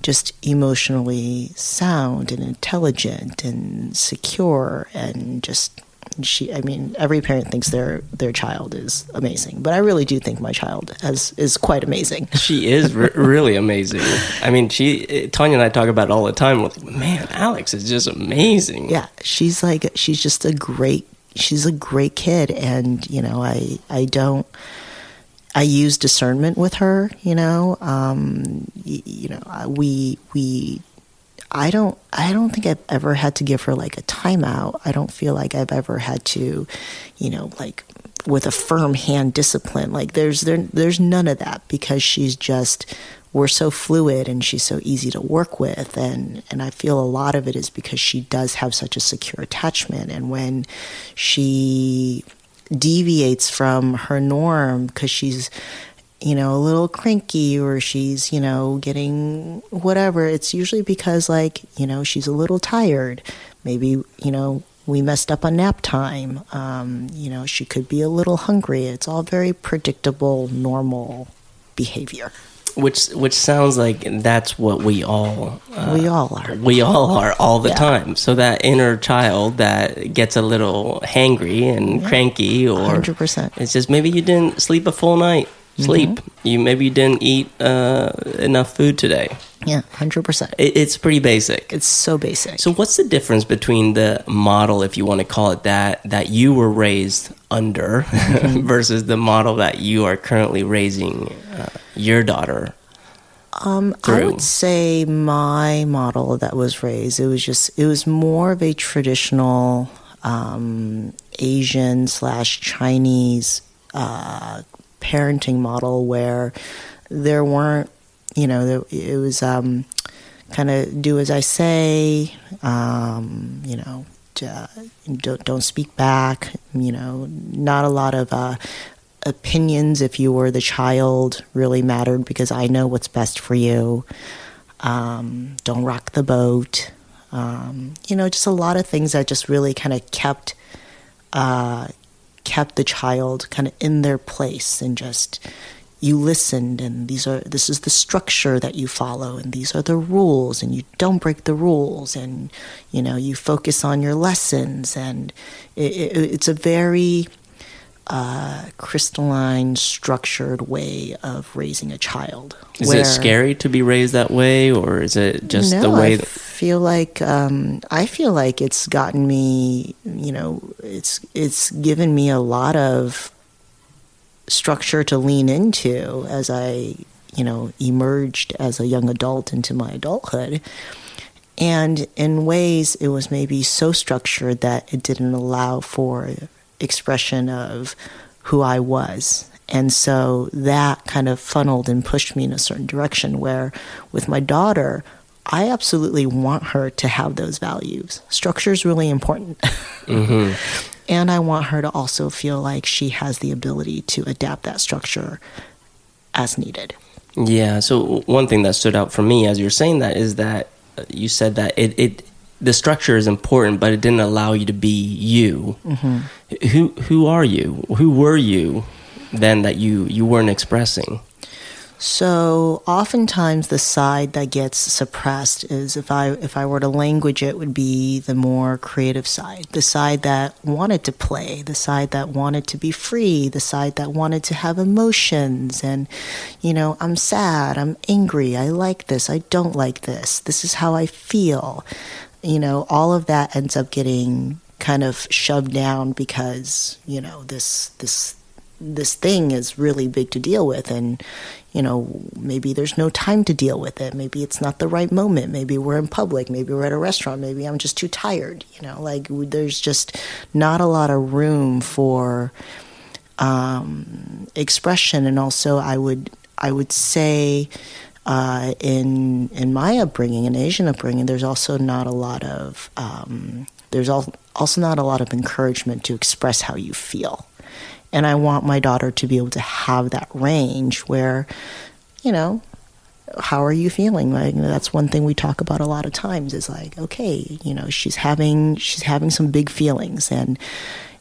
S3: just emotionally sound and intelligent and secure and just she i mean every parent thinks their their child is amazing but i really do think my child has is quite amazing
S2: She is re- really amazing. I mean, she eh, Tanya and I talk about it all the time. Like, man, Alex is just amazing.
S3: yeah she's like she's just a great she's a great kid and you know i i don't i use discernment with her you know um y- you know I- we we I don't I don't think I've ever had to give her like a timeout. I don't feel like I've ever had to, you know, like with a firm hand discipline. Like there's there there's none of that because she's just we're so fluid and she's so easy to work with and and I feel a lot of it is because she does have such a secure attachment and when she deviates from her norm because she's you know a little cranky or she's you know getting whatever. It's usually because like you know she's a little tired. Maybe you know we messed up on nap time. Um, you know she could be a little hungry. It's all very predictable normal behavior
S2: which which sounds like that's what we all uh,
S3: we all are
S2: we all are all the
S3: Yeah.
S2: time. So that inner child that gets a little hangry and cranky, or
S3: 100%.
S2: it's just maybe you didn't sleep a full night. Sleep.
S3: Mm-hmm.
S2: You maybe you didn't eat uh, enough food today.
S3: yeah 100%
S2: It, it's pretty basic.
S3: it's so basic
S2: So what's the difference between the model, if you want to call it that, that you were raised under
S3: Mm-hmm.
S2: versus the model that you are currently raising uh, your daughter?
S3: Um, I would say my model that was raised, it was just, it was more of a traditional um, Asian slash Chinese uh, parenting model where there weren't, you know, it was um, kind of do as I say, um, you know, uh, don't, don't speak back, you know, not a lot of uh, opinions if you were the child really mattered because I know what's best for you. Um, don't rock the boat. Um, you know, just a lot of things that just really kind of kept uh, kept the child kind of in their place and just you listened and these are this is the structure that you follow and these are the rules and you don't break the rules and you know you focus on your lessons and it, it, it's a very uh, crystalline structured way of raising a child
S2: Is
S3: where-
S2: it scary to be raised that way, or is it just
S3: no,
S2: the way?
S3: I
S2: that,
S3: feel like um, I feel like it's gotten me. You know, it's it's given me a lot of structure to lean into as I, you know, emerged as a young adult into my adulthood. And in ways, it was maybe so structured that it didn't allow for expression of who I was. And so that kind of funneled and pushed me in a certain direction where with my daughter, I absolutely want her to have those values. Structure is really important. Mm-hmm. and I want her to also feel like she has the ability to adapt that structure as needed.
S2: yeah. So one thing that stood out for me as you're saying that is that you said that it, it the structure is important, but it didn't allow you to be you.
S3: Mm-hmm.
S2: Who who are you? Who were you then that you you weren't expressing?
S3: So oftentimes the side that gets suppressed is if I if I were to language it would be the more creative side, the side that wanted to play, the side that wanted to be free, the side that wanted to have emotions and you know, I'm sad, I'm angry, I like this, I don't like this. This is how I feel. You know, all of that ends up getting kind of shoved down because, you know, this this this thing is really big to deal with and you know maybe there's no time to deal with it. Maybe it's not the right moment. Maybe we're in public. Maybe we're at a restaurant. Maybe i'm just too tired you know like there's just not a lot of room for um, expression. And also i would i would say uh, in in my upbringing in asian upbringing there's also not a lot of um, there's al- also not a lot of encouragement to express how you feel and I want my daughter to be able to have that range where, you know, how are you feeling? Like that's one thing we talk about a lot of times is like, okay, you know, she's having she's having some big feelings and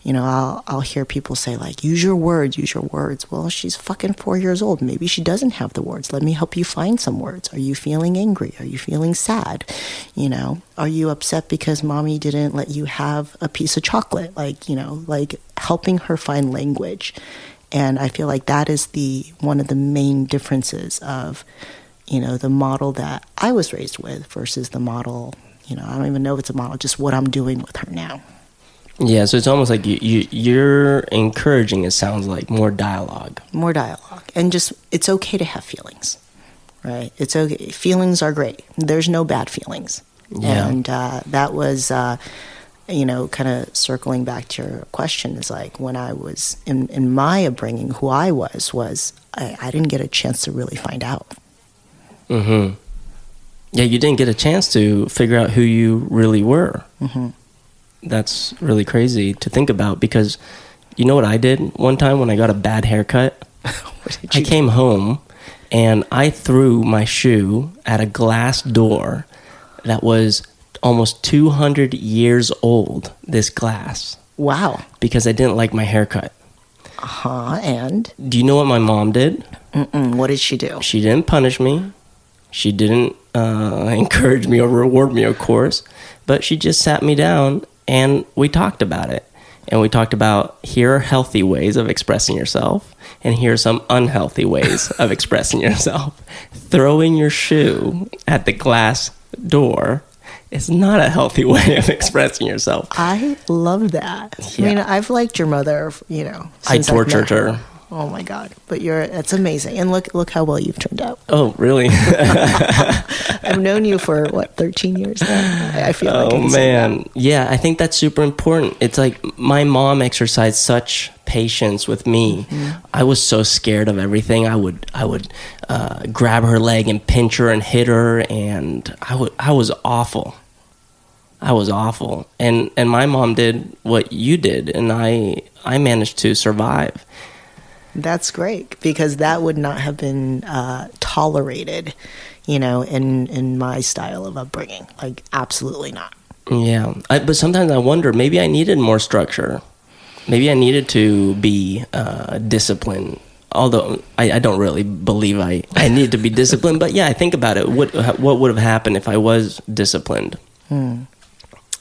S3: you know, I'll I'll hear people say like, use your words, use your words. Well, she's fucking four years old. Maybe she doesn't have the words. Let me help you find some words. Are you feeling angry? Are you feeling sad? You know, are you upset because mommy didn't let you have a piece of chocolate? Like, you know, like helping her find language. And I feel like that is the one of the main differences of, you know, the model that I was raised with versus the model, you know, I don't even know if it's a model, just what I'm doing with her now.
S2: Yeah, so it's almost like you, you you're encouraging. It sounds like more dialogue.
S3: more dialogue and just it's okay to have feelings right it's okay feelings are great there's no bad feelings
S2: Yeah.
S3: And uh, that was, uh, you know, kind of circling back to your question is like when I was in, in my upbringing, who I was, was I, I didn't get a chance to really find out.
S2: Mm-hmm. Yeah, you didn't get a chance to figure out who you really were.
S3: Mhm.
S2: That's really crazy to think about because you know what I did one time when I got a bad haircut? I came home and I threw my shoe at a glass door that was almost 200 years old, this glass,
S3: Wow.
S2: because I didn't like my haircut.
S3: Uh huh. And
S2: Do you know what my mom did?
S3: mm-mm, what did she do?
S2: She didn't punish me. She didn't uh, encourage me or reward me, of course, but she just sat me down and we talked about it. And we talked about here are healthy ways of expressing yourself, and here are some unhealthy ways of expressing yourself. Throwing your shoe at the glass door is not a healthy way of expressing yourself.
S3: I love that. I mean, I've liked your mother, you know.
S2: I tortured her.
S3: Oh my god! But you're it's amazing, and look look how well you've turned out.
S2: Oh, really?
S3: I've known you for what 13 years now. I feel like
S2: Oh
S3: can
S2: man, yeah, I think that's super important. It's like my mom exercised such patience with me. I was so scared of everything. I would I would uh, grab her leg and pinch her and hit her, and I would I was awful. I was awful, and and my mom did what you did, and I I managed to survive.
S3: That's great because that would not have been uh, tolerated, you know, in in my style of upbringing. Like absolutely not.
S2: Yeah, I, but sometimes I wonder maybe I needed more structure. Maybe I needed to be uh, disciplined. Although I, I don't really believe I, I need to be disciplined, but yeah, I think about it. What what would have happened if I was disciplined?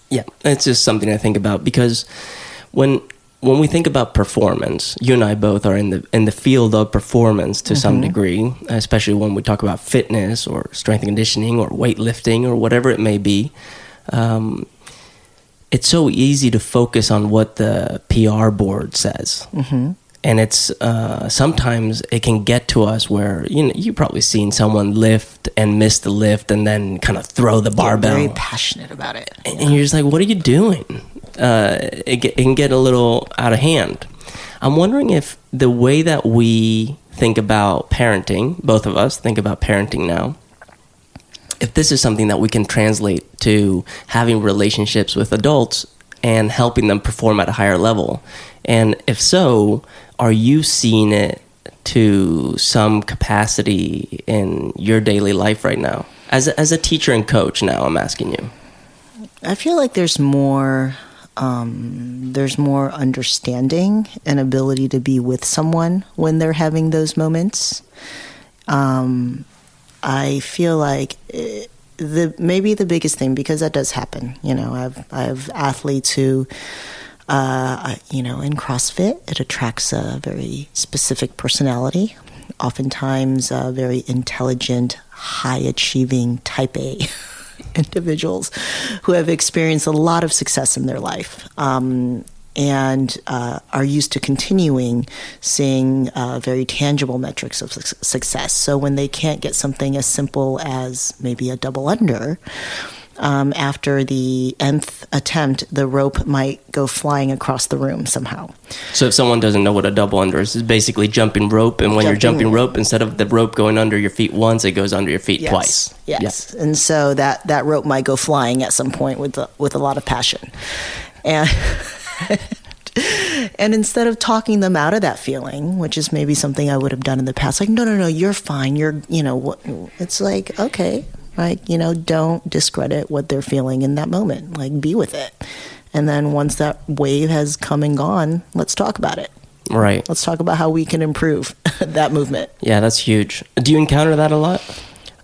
S2: Yeah, it's just something I think about because when when we think about performance, you and I both are in the in the field of performance to some degree, especially when we talk about fitness or strength and conditioning or weightlifting or whatever it may be. Um, it's so easy to focus on what the PR board says. Mm-hmm. And it's uh, sometimes it can get to us where you know you've probably seen someone lift and miss the lift and then kind of throw the
S3: Get
S2: barbell
S3: Very passionate about it.
S2: and and you're just like, what are you doing? Uh, it, get, it can get a little out of hand. I'm wondering if the way that we think about parenting, both of us think about parenting now, if this is something that we can translate to having relationships with adults and helping them perform at a higher level. And if so, are you seeing it to some capacity in your daily life right now? As a, as a teacher and coach now, I'm asking you.
S3: I feel like there's more um, there's more understanding and ability to be with someone when they're having those moments. Um, I feel like eh, the maybe the biggest thing because that does happen. You know, I've I have athletes who. Uh, you know, in CrossFit, it attracts a very specific personality, oftentimes uh, very intelligent, high achieving type A individuals who have experienced a lot of success in their life. Um, and uh, are used to continuing seeing uh, very tangible metrics of suc- success. So when they can't get something as simple as maybe a double under, um, after the nth attempt, the rope might go flying across the room somehow.
S2: So if someone doesn't know what a double under is, it's basically jumping rope, and when you're
S3: Jumping-
S2: jumping rope, instead of the rope going under your feet once, it goes under your feet
S3: Yes.
S2: twice.
S3: Yes. And so that, that rope might go flying at some point with the, with a lot of passion. And and instead of talking them out of that feeling, which is maybe something I would have done in the past, like no, no, no, you're fine. You're, you know, what? It's like okay, right? You know, don't discredit what they're feeling in that moment. Like be with it. And then once that wave has come and gone, let's talk about it.
S2: Right.
S3: Let's talk about how we can improve that movement.
S2: Yeah, that's huge. Do you encounter that a lot?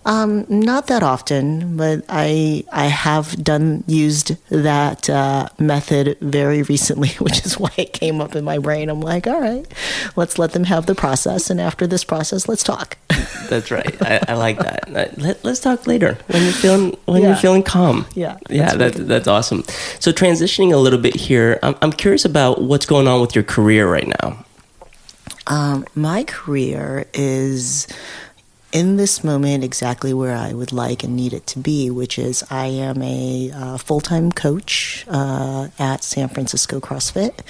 S3: Um, not that often, but I I have done used that uh, method very recently, which is why it came up in my brain. I'm like, all right, let's let them have the process, and after this process, let's talk.
S2: That's right. I, I like that. Let, let's talk later when you're feeling when
S3: Yeah.
S2: you're feeling calm.
S3: Yeah,
S2: yeah.
S3: that's
S2: That, that's awesome. So transitioning a little bit here, I'm, I'm curious about what's going on with your career right now.
S3: Um, my career is in this moment exactly where I would like and need it to be, which is I am a uh, full time coach uh, at San Francisco CrossFit.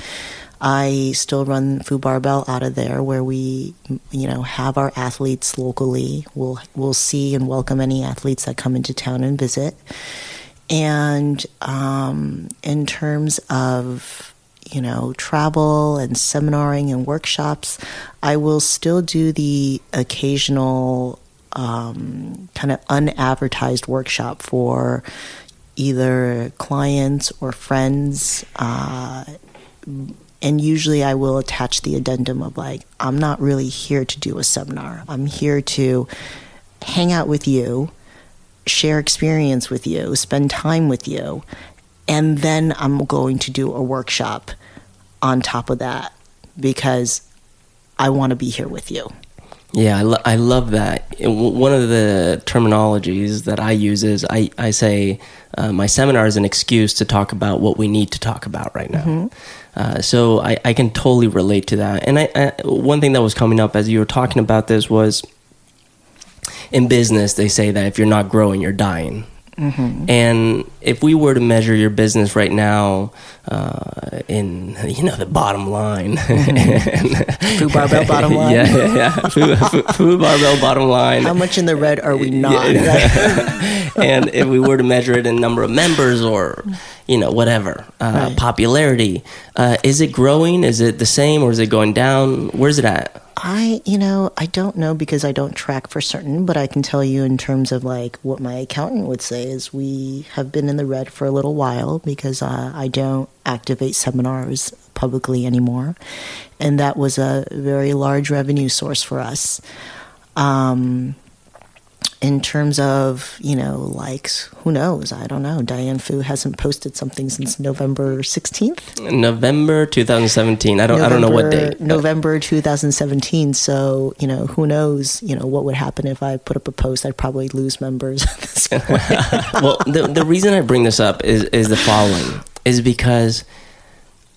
S3: I still run Fu Barbell out of there, where we, you know, have our athletes locally. We'll we'll see and welcome any athletes that come into town and visit. And um, in terms of you know, travel and seminaring and workshops, I will still do the occasional um, kind of unadvertised workshop for either clients or friends. Uh, and usually I will attach the addendum of like, I'm not really here to do a seminar. I'm here to hang out with you, share experience with you, spend time with you, and then I'm going to do a workshop on top of that because I want to be here with you.
S2: Yeah, I, lo- I love that. One of the terminologies that I use is I, I say uh, my seminar is an excuse to talk about what we need to talk about right now. Mm-hmm. Uh, so I, I can totally relate to that. And I, I, one thing that was coming up as you were talking about this was in business, they say that if you're not growing, you're dying. Mm-hmm. And if we were to measure your business right now uh, in you know the bottom line,
S3: mm-hmm. food barbell bottom line,
S2: yeah, yeah, yeah. Food, food, food, barbell bottom line.
S3: How much in the red are we not?
S2: Yeah. and if we were to measure it in number of members or you know whatever uh, right. popularity, uh, is it growing? Is it the same or is it going down? Where's it at?
S3: I, you know, I don't know because I don't track for certain, but I can tell you in terms of like what my accountant would say is we have been in the red for a little while because uh, I don't activate seminars publicly anymore. And that was a very large revenue source for us. Um, in terms of you know likes who knows? I don't know. Diane Fu hasn't posted something since november 16th
S2: november 2017 i don't november, i don't know what date
S3: november 2017 so you know who knows you know what would happen if i put up a post? I'd probably lose members
S2: well the, the reason i bring this up is is the following is because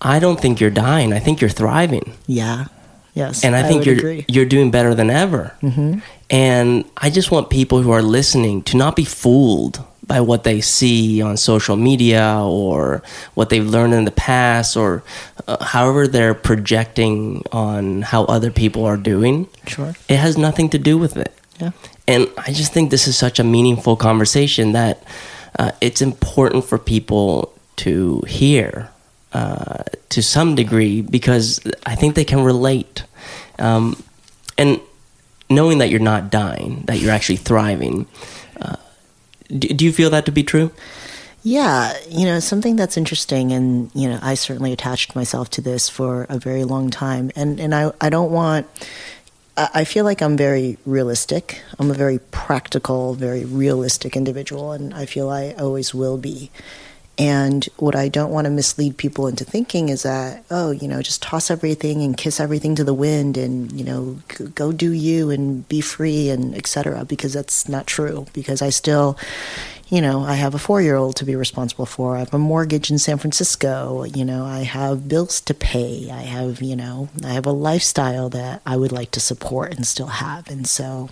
S2: i don't think you're dying. I think you're thriving.
S3: Yeah. Yes,
S2: and I think I you're agree. you're doing better than ever. Mm-hmm. And I just want people who are listening to not be fooled by what they see on social media or what they've learned in the past or uh, however they're projecting on how other people are doing.
S3: Sure.
S2: It has nothing to do with it.
S3: Yeah.
S2: And I just think this is such a meaningful conversation that uh, it's important for people to hear uh, to some degree because I think they can relate. Um, and knowing that you're not dying, that you're actually thriving. Uh, do, do you feel that to be true?
S3: Yeah, you know, something that's interesting, and, you know, I certainly attached myself to this for a very long time. And, and I, I don't want, I feel like I'm very realistic. I'm a very practical, very realistic individual, and I feel I always will be. And what I don't want to mislead people into thinking is that, oh, you know, just toss everything and kiss everything to the wind and, you know, go do you and be free and etc. because that's not true. Because I still, you know, I have a four year old to be responsible for. I have a mortgage in San Francisco. You know, I have bills to pay. I have, you know, I have a lifestyle that I would like to support and still have. And so,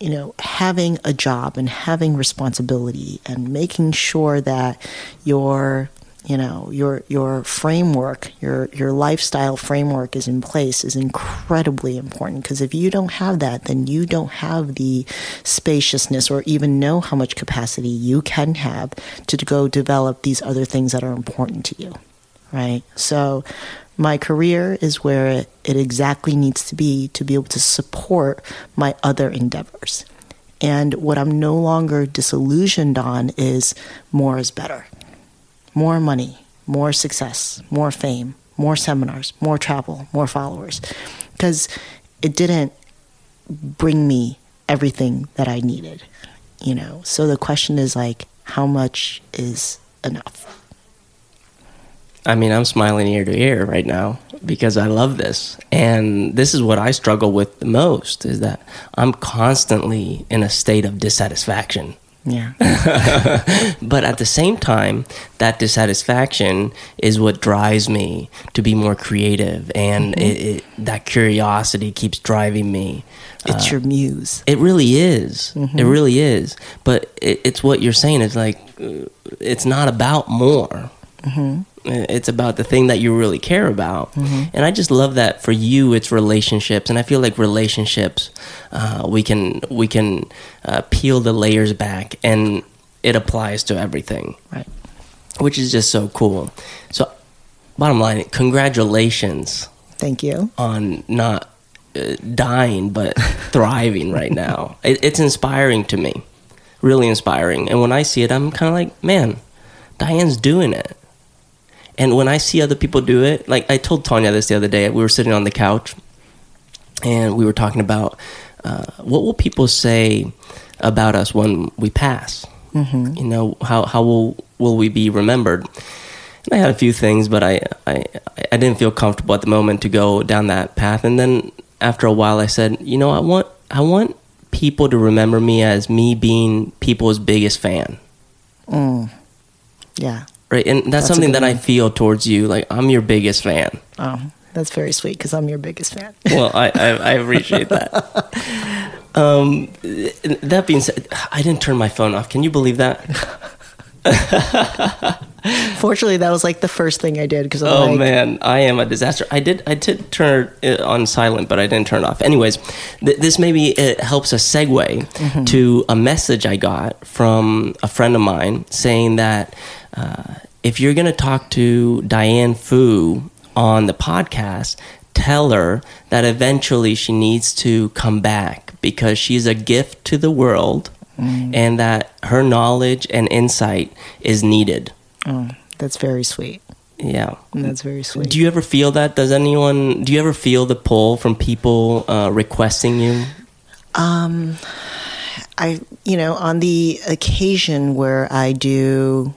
S3: you know, having a job and having responsibility and making sure that your you know your your framework your your lifestyle framework is in place is incredibly important. Because if you don't have that then you don't have the spaciousness or even know how much capacity you can have to go develop these other things that are important to you right? So my career is where it, it exactly needs to be to be able to support my other endeavors. And what I'm no longer disillusioned on is more is better. More money, more success, more fame, more seminars, more travel, more followers. Because it didn't bring me everything that I needed, you know. So the question is like, how much is enough?
S2: I mean, I'm smiling ear to ear right now because I love this. And this is what I struggle with the most is that I'm constantly in a state of dissatisfaction.
S3: Yeah.
S2: but at the same time, that dissatisfaction is what drives me to be more creative, and mm-hmm. it, it, that curiosity keeps driving me.
S3: It's uh, your muse.
S2: It really is. Mm-hmm. It really is. But it, it's what you're saying. It's like uh, it's not about more. Mm-hmm. It's about the thing that you really care about. And I just love that for you. It's relationships, and I feel like relationships. Uh, we can we can uh, peel the layers back, and it applies to everything
S3: Right.
S2: which is just so cool. So, bottom line, congratulations
S3: Thank you.
S2: on not uh, dying but thriving right now. It, it's inspiring to me, really inspiring. And when I see it, I'm kind of like, man, Diane's doing it. And when I see other people do it, like I told Tanya this the other day, we were sitting on the couch and we were talking about uh, what will people say about us when we pass? Mm-hmm. You know, how how will will we be remembered? And I had a few things, but I, I I didn't feel comfortable at the moment to go down that path. And then after a while, I said, you know, I want I want people to remember me as me being people's biggest fan,
S3: Yeah.
S2: Right? And that's,
S3: That's
S2: something that I feel towards you. Like I'm your biggest fan.
S3: Oh, that's very sweet because I'm your biggest fan.
S2: Well, I, I, I appreciate that. Um, that being said, I didn't turn my phone off. Can you believe that?
S3: Fortunately, that was like the first thing I did because
S2: Oh
S3: like,
S2: man, I am a disaster. I did I did turn it on silent, but I didn't turn it off. Anyways, th- this maybe it helps us segue to a message I got from a friend of mine saying that uh, if you're going to talk to Diane Fu on the podcast, tell her that eventually she needs to come back because she's a gift to the world. And that her knowledge and insight is needed.
S3: oh, that's very sweet.
S2: Yeah.
S3: That's very sweet.
S2: Do you ever feel that? Does anyone? Do you ever feel the pull from people uh, requesting you?
S3: I, you know, on the occasion where I do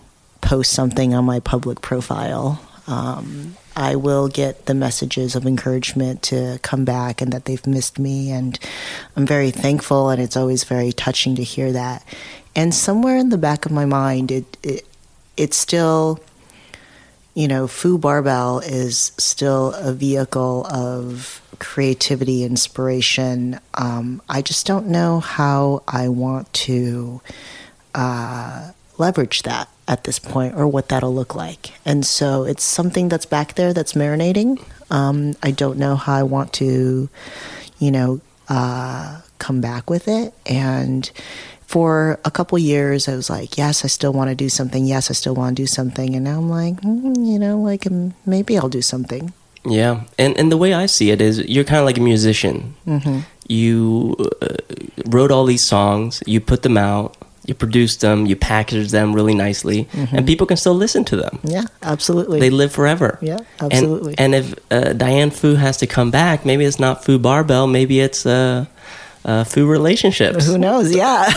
S3: post something on my public profile, um, I will get the messages of encouragement to come back and that they've missed me. And I'm very thankful, and it's always very touching to hear that. And somewhere in the back of my mind, it, it it's still, you know, Fu Barbell is still a vehicle of creativity, inspiration. Um, I just don't know how I want to uh, leverage that at this point or what that'll look like. And so it's something that's back there that's marinating. Um, I don't know how I want to, you know, uh, come back with it. And for a couple years, I was like, yes, I still want to do something. Yes, I still want to do something. And now I'm like, mm, you know, like maybe I'll do something.
S2: Yeah, and and the way I see it is, you're kind of like a musician.
S3: Mm-hmm.
S2: You uh, wrote all these songs, you put them out, you produce them, you package them really nicely, and people can still listen to them.
S3: Yeah, absolutely.
S2: They live forever.
S3: Yeah,
S2: And-
S3: absolutely.
S2: And, if uh, Diane Fu has to come back, maybe it's not Fu Barbell, maybe it's uh, uh, Fu Relationships.
S3: Who knows? Yeah.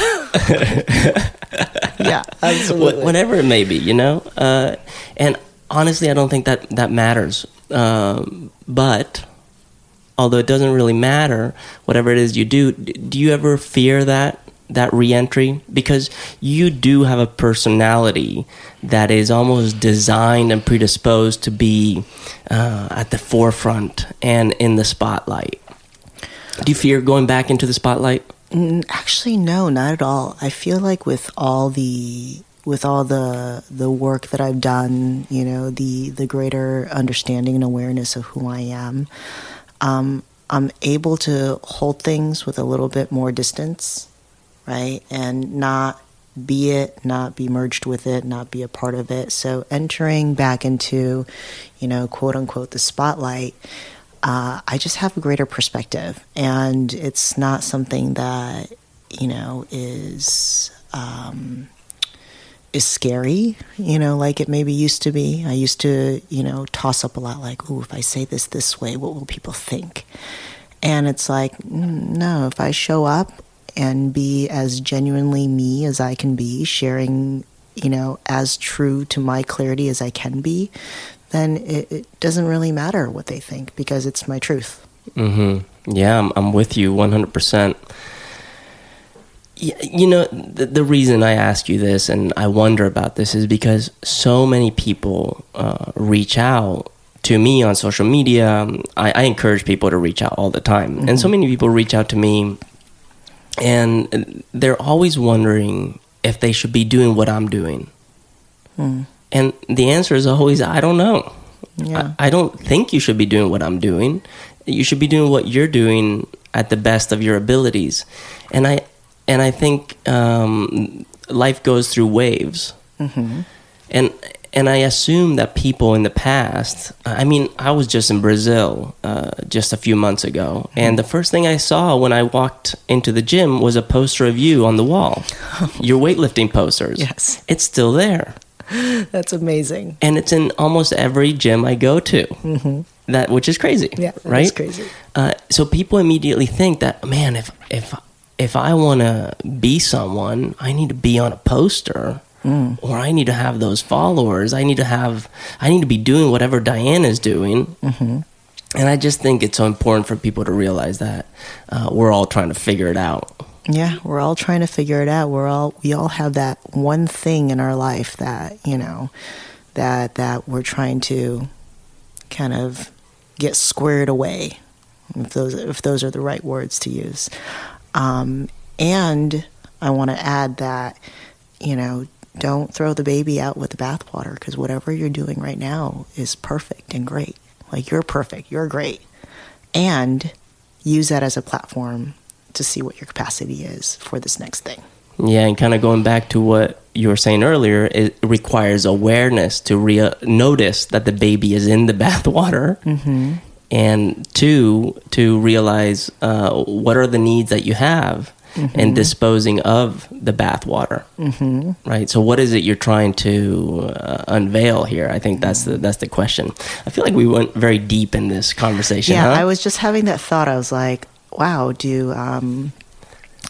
S3: yeah,
S2: Wh-
S3: absolutely.
S2: whatever it may be, you know. Uh, and honestly, I don't think that that matters. Um, but although it doesn't really matter, whatever it is you do, d- do you ever fear that that reentry? Because you do have a personality that is almost designed and predisposed to be uh, at the forefront and in the spotlight. Do you fear going back into the spotlight?
S3: Actually, no, not at all. I feel like with all the with all the the work that I've done, you know, the the greater understanding and awareness of who I am, um, I'm able to hold things with a little bit more distance, right, and not be it, not be merged with it, not be a part of it. So entering back into, you know, quote unquote, the spotlight uh, I just have a greater perspective, and it's not something that you know is um, is scary. You know, like it maybe used to be. I used to, you know, toss up a lot, like, "Oh, if I say this this way, what will people think?" And it's like, mm, no, if I show up and be as genuinely me as I can be, sharing, you know, as true to my clarity as I can be, then it, it doesn't really matter what they think because it's my truth.
S2: Mm-hmm. Yeah, I'm, I'm with you 100%. Y- You know, the, the reason I ask you this and I wonder about this is because so many people uh, reach out to me on social media. I, I encourage people to reach out all the time. And so many people reach out to me and they're always wondering if they should be doing what I'm doing. And the answer is always, I don't know.
S3: Yeah.
S2: I, I don't think you should be doing what I'm doing. You should be doing what you're doing at the best of your abilities. And I and I think um, life goes through waves. And and I assume that people in the past. I mean, I was just in Brazil uh, just a few months ago, and the first thing I saw when I walked into the gym was a poster of you on the wall. Your weightlifting posters.
S3: Yes.
S2: it's still there
S3: That's amazing.
S2: and it's in almost every gym I go to. That which is crazy,
S3: Mm-hmm. Yeah,
S2: right?
S3: crazy.
S2: Uh, so people immediately think that, man, if if if I want to be someone, I need to be on a poster,
S3: Mm.
S2: or I need to have those followers. I need to have, I need to be doing whatever Diane is doing.
S3: Mm-hmm.
S2: And I just think it's so important for people to realize that uh, we're all trying to figure it out.
S3: Yeah, we're all trying to figure it out. We're all we all have that one thing in our life that, you know, that that we're trying to kind of get squared away. If those if those are the right words to use. Um, and I want to add that, you know, don't throw the baby out with the bathwater because whatever you're doing right now is perfect and great. Like you're perfect, you're great. And use that as a platform to see what your capacity is for this next thing.
S2: Yeah, and kind of going back to what you were saying earlier, it requires awareness to re- notice that the baby is in the bathwater, mm-hmm. and two, to realize uh, what are the needs that you have, and disposing of the bathwater. Mm-hmm. Right. So, what is it you're trying to uh, unveil here? I think that's the that's the question. I feel like we went very deep in this conversation.
S3: Yeah,
S2: huh?
S3: I was just having that thought. I was like, wow, do um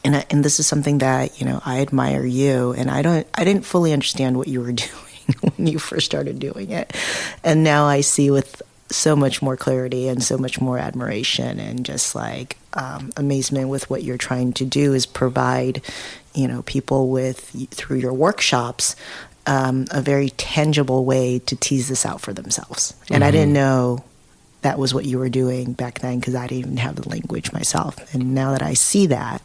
S3: and I, and this is something that, you know, I admire you and I don't I didn't fully understand what you were doing when you first started doing it. And now I see with so much more clarity and so much more admiration and just like um, amazement with what you're trying to do is provide, you know, people with through your workshops um, a very tangible way to tease this out for themselves. And I didn't know that was what you were doing back then because I didn't even have the language myself. And now that I see that,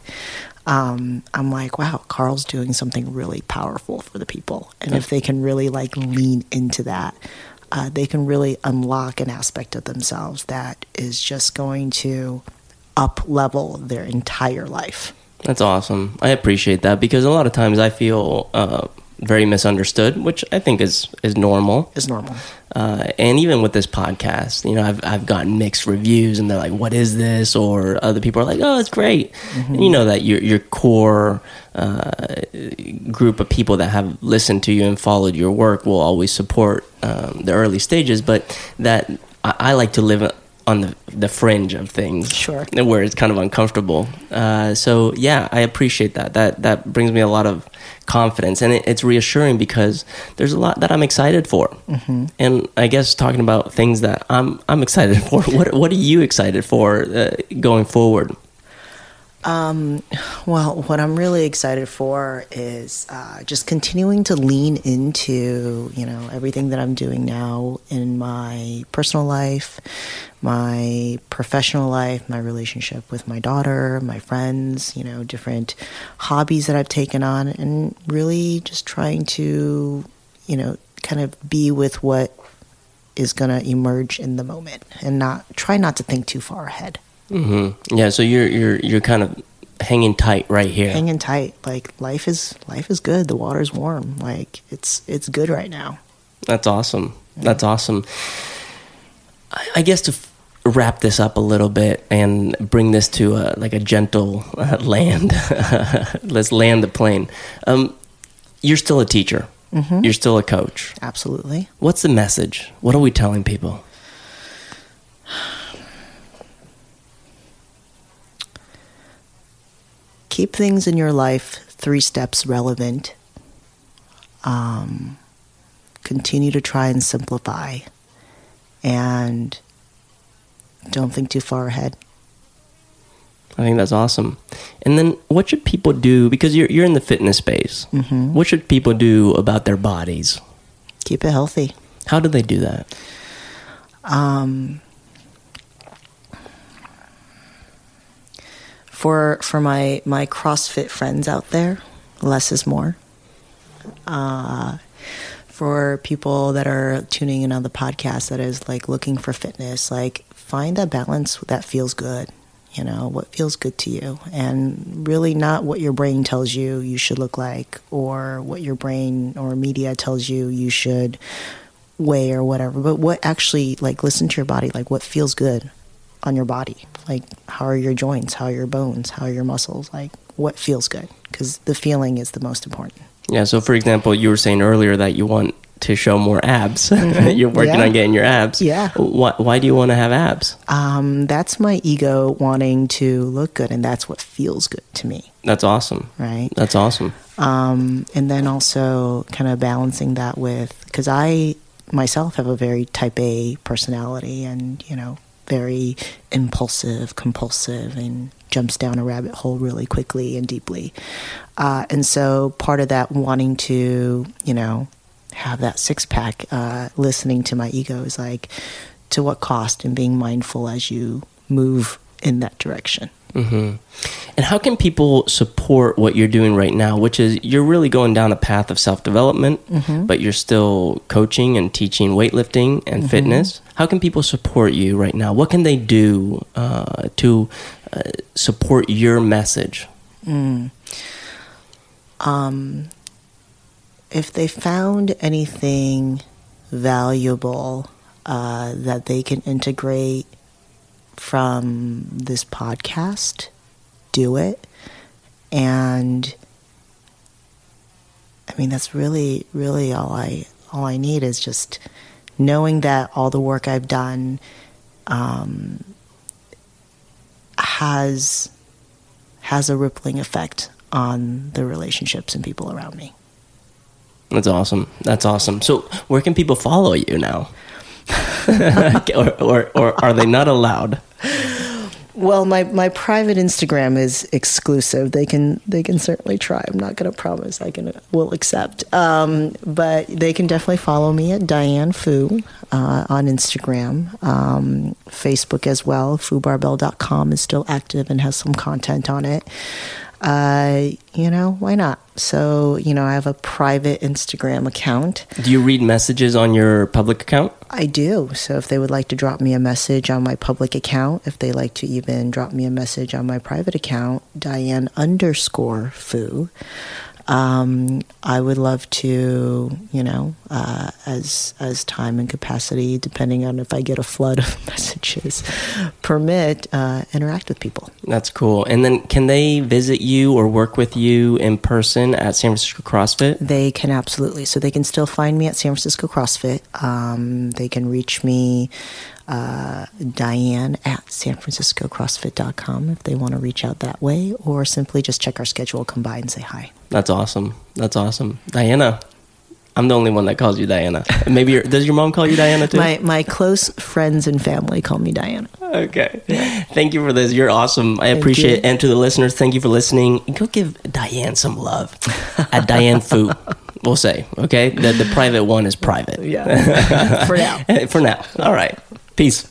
S3: um, I'm like, wow, Carl's doing something really powerful for the people. And if they can really like lean into that, uh, they can really unlock an aspect of themselves that is just going to up level their entire life.
S2: That's awesome. I appreciate that because a lot of times I feel uh, very misunderstood, which I think is is normal.
S3: Is normal.
S2: Uh, and even with this podcast, you know, I've I've gotten mixed reviews, and they're like, "What is this?" Or other people are like, "Oh, it's great." And you know that your your core uh, group of people that have listened to you and followed your work will always support um, the early stages, but that I, I like to live on the the fringe of things,
S3: Sure.
S2: where it's kind of uncomfortable. Uh, so yeah, I appreciate that. That that brings me a lot of confidence, and it, it's reassuring because there's a lot that I'm excited for. Mm-hmm. And I guess talking about things that I'm I'm excited for. What what are you excited for uh, going forward?
S3: Well, what I'm really excited for is uh, just continuing to lean into, you know, everything that I'm doing now in my personal life, my professional life, my relationship with my daughter, my friends, you know, different hobbies that I've taken on, and really just trying to, you know, kind of be with what is going to emerge in the moment and not try not to think too far ahead.
S2: Hmm Yeah, so you're you're you're kind of hanging tight right here.
S3: hanging tight. Like life is life is good. The water's warm. Like it's it's good right now.
S2: That's awesome. That's awesome. I, I guess to f- wrap this up a little bit and bring this to a, like a gentle uh, land. Let's land the plane. Um, you're still a teacher. You're still a coach.
S3: Absolutely.
S2: What's the message? What are we telling people?
S3: Keep things in your life three steps relevant. Um, continue to try and simplify, and don't think too far ahead.
S2: I think that's awesome. And then, what should people do? Because you're you're in the fitness space.
S3: Mm-hmm.
S2: What should people do about their bodies?
S3: Keep it healthy.
S2: How do they do that?
S3: Um, for for my my CrossFit friends out there, less is more. Uh, for people that are tuning in on the podcast that is like looking for fitness, like find that balance that feels good. You know, what feels good to you, and really not what your brain tells you you should look like, or what your brain or media tells you you should weigh or whatever, but what actually, like, listen to your body, like, what feels good on your body. Like, how are your joints? How are your bones? How are your muscles? Like, what feels good? Because the feeling is the most important.
S2: Yeah. So, for example, you were saying earlier that you want to show more abs. you're working
S3: Mm-hmm. Yeah.
S2: on getting your abs.
S3: Yeah.
S2: Why, why do you want to have abs?
S3: Um, that's my ego wanting to look good, and that's what feels good to me,
S2: That's awesome.
S3: right?
S2: That's awesome.
S3: um, and then also kind of balancing that with because I myself have a very type A personality and you know very impulsive, compulsive, and jumps down a rabbit hole really quickly and deeply. Uh, and so part of that wanting to you know have that six pack, uh, listening to my ego is like to what cost and being mindful as you move in that direction.
S2: Hmm And how can people support what you're doing right now, which is you're really going down a path of self development,
S3: Mm-hmm.
S2: but you're still coaching and teaching weightlifting and
S3: Mm-hmm.
S2: fitness? How can people support you right now? What can they do uh, to uh, support your message?
S3: um, if they found anything valuable uh, that they can integrate from this podcast, do it. And I mean, that's really, really all I all I need is just knowing that all the work I've done um, has has a rippling effect on the relationships and people around me.
S2: That's awesome. That's awesome. So, where can people follow you now? or, or, or are they not allowed?
S3: Well, my, my private Instagram is exclusive. They can they can certainly try. I'm not going to promise I can will accept. Um, but they can definitely follow me at Diane Fu uh, on Instagram, um, Facebook as well. FuBarbell.com is still active and has some content on it. Uh, you know why not? So you know I have a private Instagram account.
S2: Do you read messages on your public account?
S3: I do. So if they would like to drop me a message on my public account, if they like to even drop me a message on my private account, Diane underscore Fu, um, I would love to, you know, uh, as as time and capacity, depending on if I get a flood of messages, permit, uh, interact with people.
S2: That's cool. And then can they visit you or work with you in person at San Francisco CrossFit?
S3: They can absolutely. So they can still find me at San Francisco CrossFit. Um, they can reach me, uh, Diane at sanfranciscocrossfit.com if they want to reach out that way, or simply just check our schedule, come by and say hi.
S2: That's awesome. That's awesome. Diana. I'm the only one that calls you Diana. Maybe your, does your mom call you Diana too?
S3: My my close friends and family call me Diana.
S2: okay. Thank you for this. You're awesome. I
S3: Thank
S2: appreciate
S3: you.
S2: it. And to the listeners, thank you for listening. Go give Diane some love at Diane Fu. We'll say, okay? The, the private one is private.
S3: Yeah, for now.
S2: For now. All right. Peace.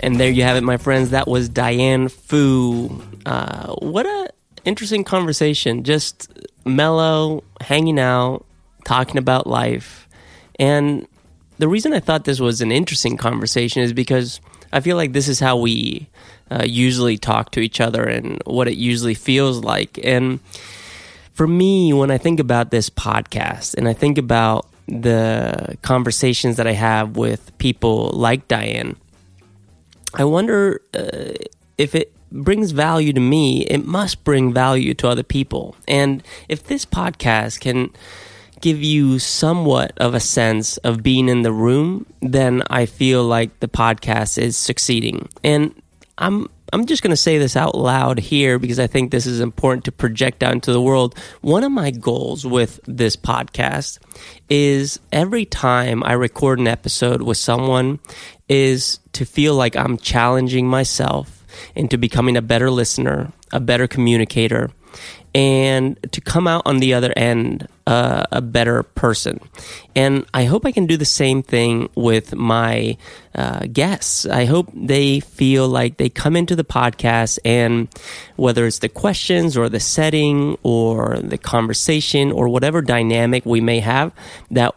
S2: And there you have it, my friends. That was Diane Fu. Uh, what a interesting conversation. Just mellow, hanging out, talking about life. And the reason I thought this was an interesting conversation is because I feel like this is how we uh, usually talk to each other and what it usually feels like. And for me, when I think about this podcast and I think about the conversations that I have with people like Diane, I wonder uh, if it brings value to me, it must bring value to other people. And if this podcast can give you somewhat of a sense of being in the room, then I feel like the podcast is succeeding. And I'm I'm just going to say this out loud here because I think this is important to project out into the world. One of my goals with this podcast is every time I record an episode with someone is to feel like I'm challenging myself into becoming a better listener, a better communicator, and to come out on the other end uh, a better person. And I hope I can do the same thing with my uh, guests. I hope they feel like they come into the podcast and whether it's the questions or the setting or the conversation or whatever dynamic we may have, that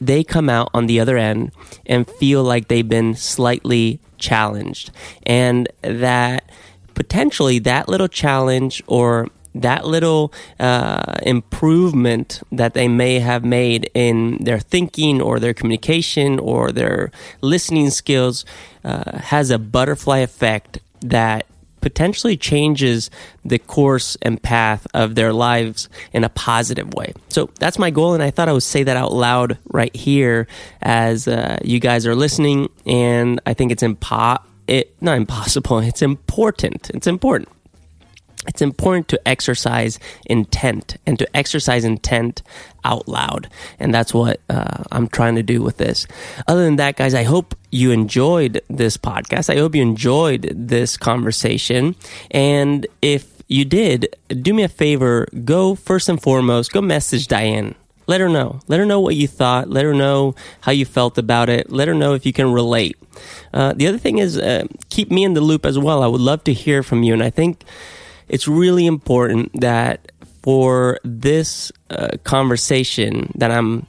S2: they come out on the other end and feel like they've been slightly challenged and that potentially that little challenge or that little uh, improvement that they may have made in their thinking or their communication or their listening skills uh, has a butterfly effect that potentially changes the course and path of their lives in a positive way. So that's my goal, and I thought I would say that out loud right here as uh, you guys are listening. And I think it's impo- it not impossible. It's important. It's important it's important to exercise intent and to exercise intent out loud. And that's what uh, I'm trying to do with this. Other than that, guys, I hope you enjoyed this podcast. I hope you enjoyed this conversation. And if you did, do me a favor go first and foremost, go message Diane. Let her know. Let her know what you thought. Let her know how you felt about it. Let her know if you can relate. Uh, the other thing is, uh, keep me in the loop as well. I would love to hear from you. And I think it's really important that for this uh, conversation that I'm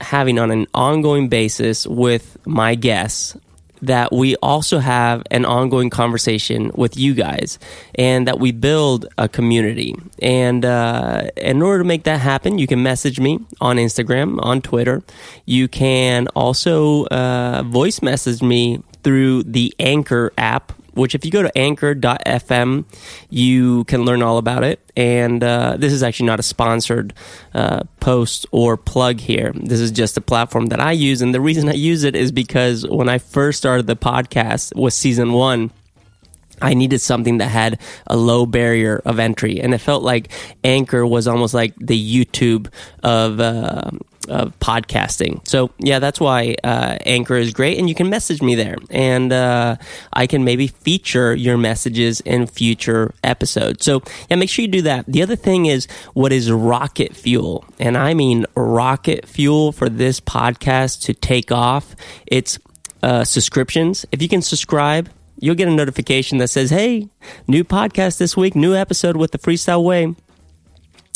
S2: having on an ongoing basis with my guests, that we also have an ongoing conversation with you guys and that we build a community. And uh, in order to make that happen, you can message me on Instagram, on Twitter. You can also uh, voice message me through the Anchor app which if you go to anchor.fm, you can learn all about it. And uh, this is actually not a sponsored uh, post or plug here. This is just a platform that I use. And the reason I use it is because when I first started the podcast was season one. I needed something that had a low barrier of entry, and it felt like Anchor was almost like the YouTube of uh, of podcasting. So yeah, that's why uh, Anchor is great, and you can message me there, and uh, I can maybe feature your messages in future episodes. So yeah, make sure you do that. The other thing is what is rocket fuel, and I mean rocket fuel for this podcast to take off. It's uh, subscriptions. If you can subscribe. You'll get a notification that says, Hey, new podcast this week, new episode with the Freestyle Way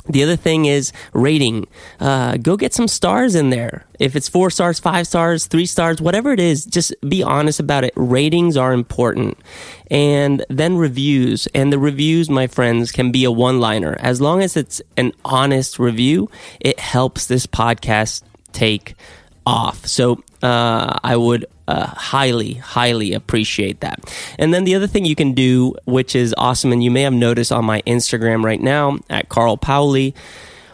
S2: the other thing is rating. Uh, go get some stars in there. If it's four stars, five stars, three stars, whatever it is, just be honest about it. Ratings are important. And then reviews. And the reviews, my friends, can be a one liner. As long as it's an honest review, it helps this podcast take off. So uh, I would uh, highly, highly appreciate that. And then the other thing you can do, which is awesome, and you may have noticed on my Instagram right now at Carl Paoli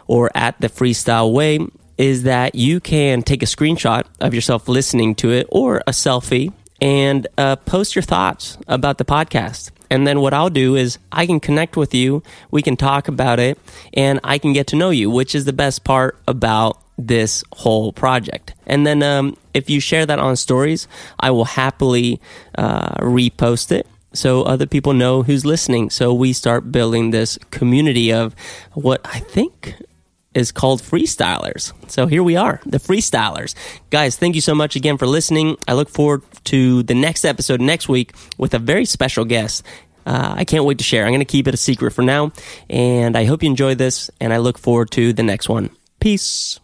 S2: or at the Freestyle Way, is that you can take a screenshot of yourself listening to it or a selfie and uh, post your thoughts about the podcast. And then what I'll do is I can connect with you, we can talk about it, and I can get to know you, which is the best part about this whole project. And then um, if you share that on stories, I will happily uh, repost it so other people know who's listening. So we start building this community of what I think is called freestylers. So here we are, the freestylers. Guys, thank you so much again for listening. I look forward to the next episode next week with a very special guest. Uh, I can't wait to share. I'm going to keep it a secret for now. And I hope you enjoy this, and I look forward to the next one. Peace.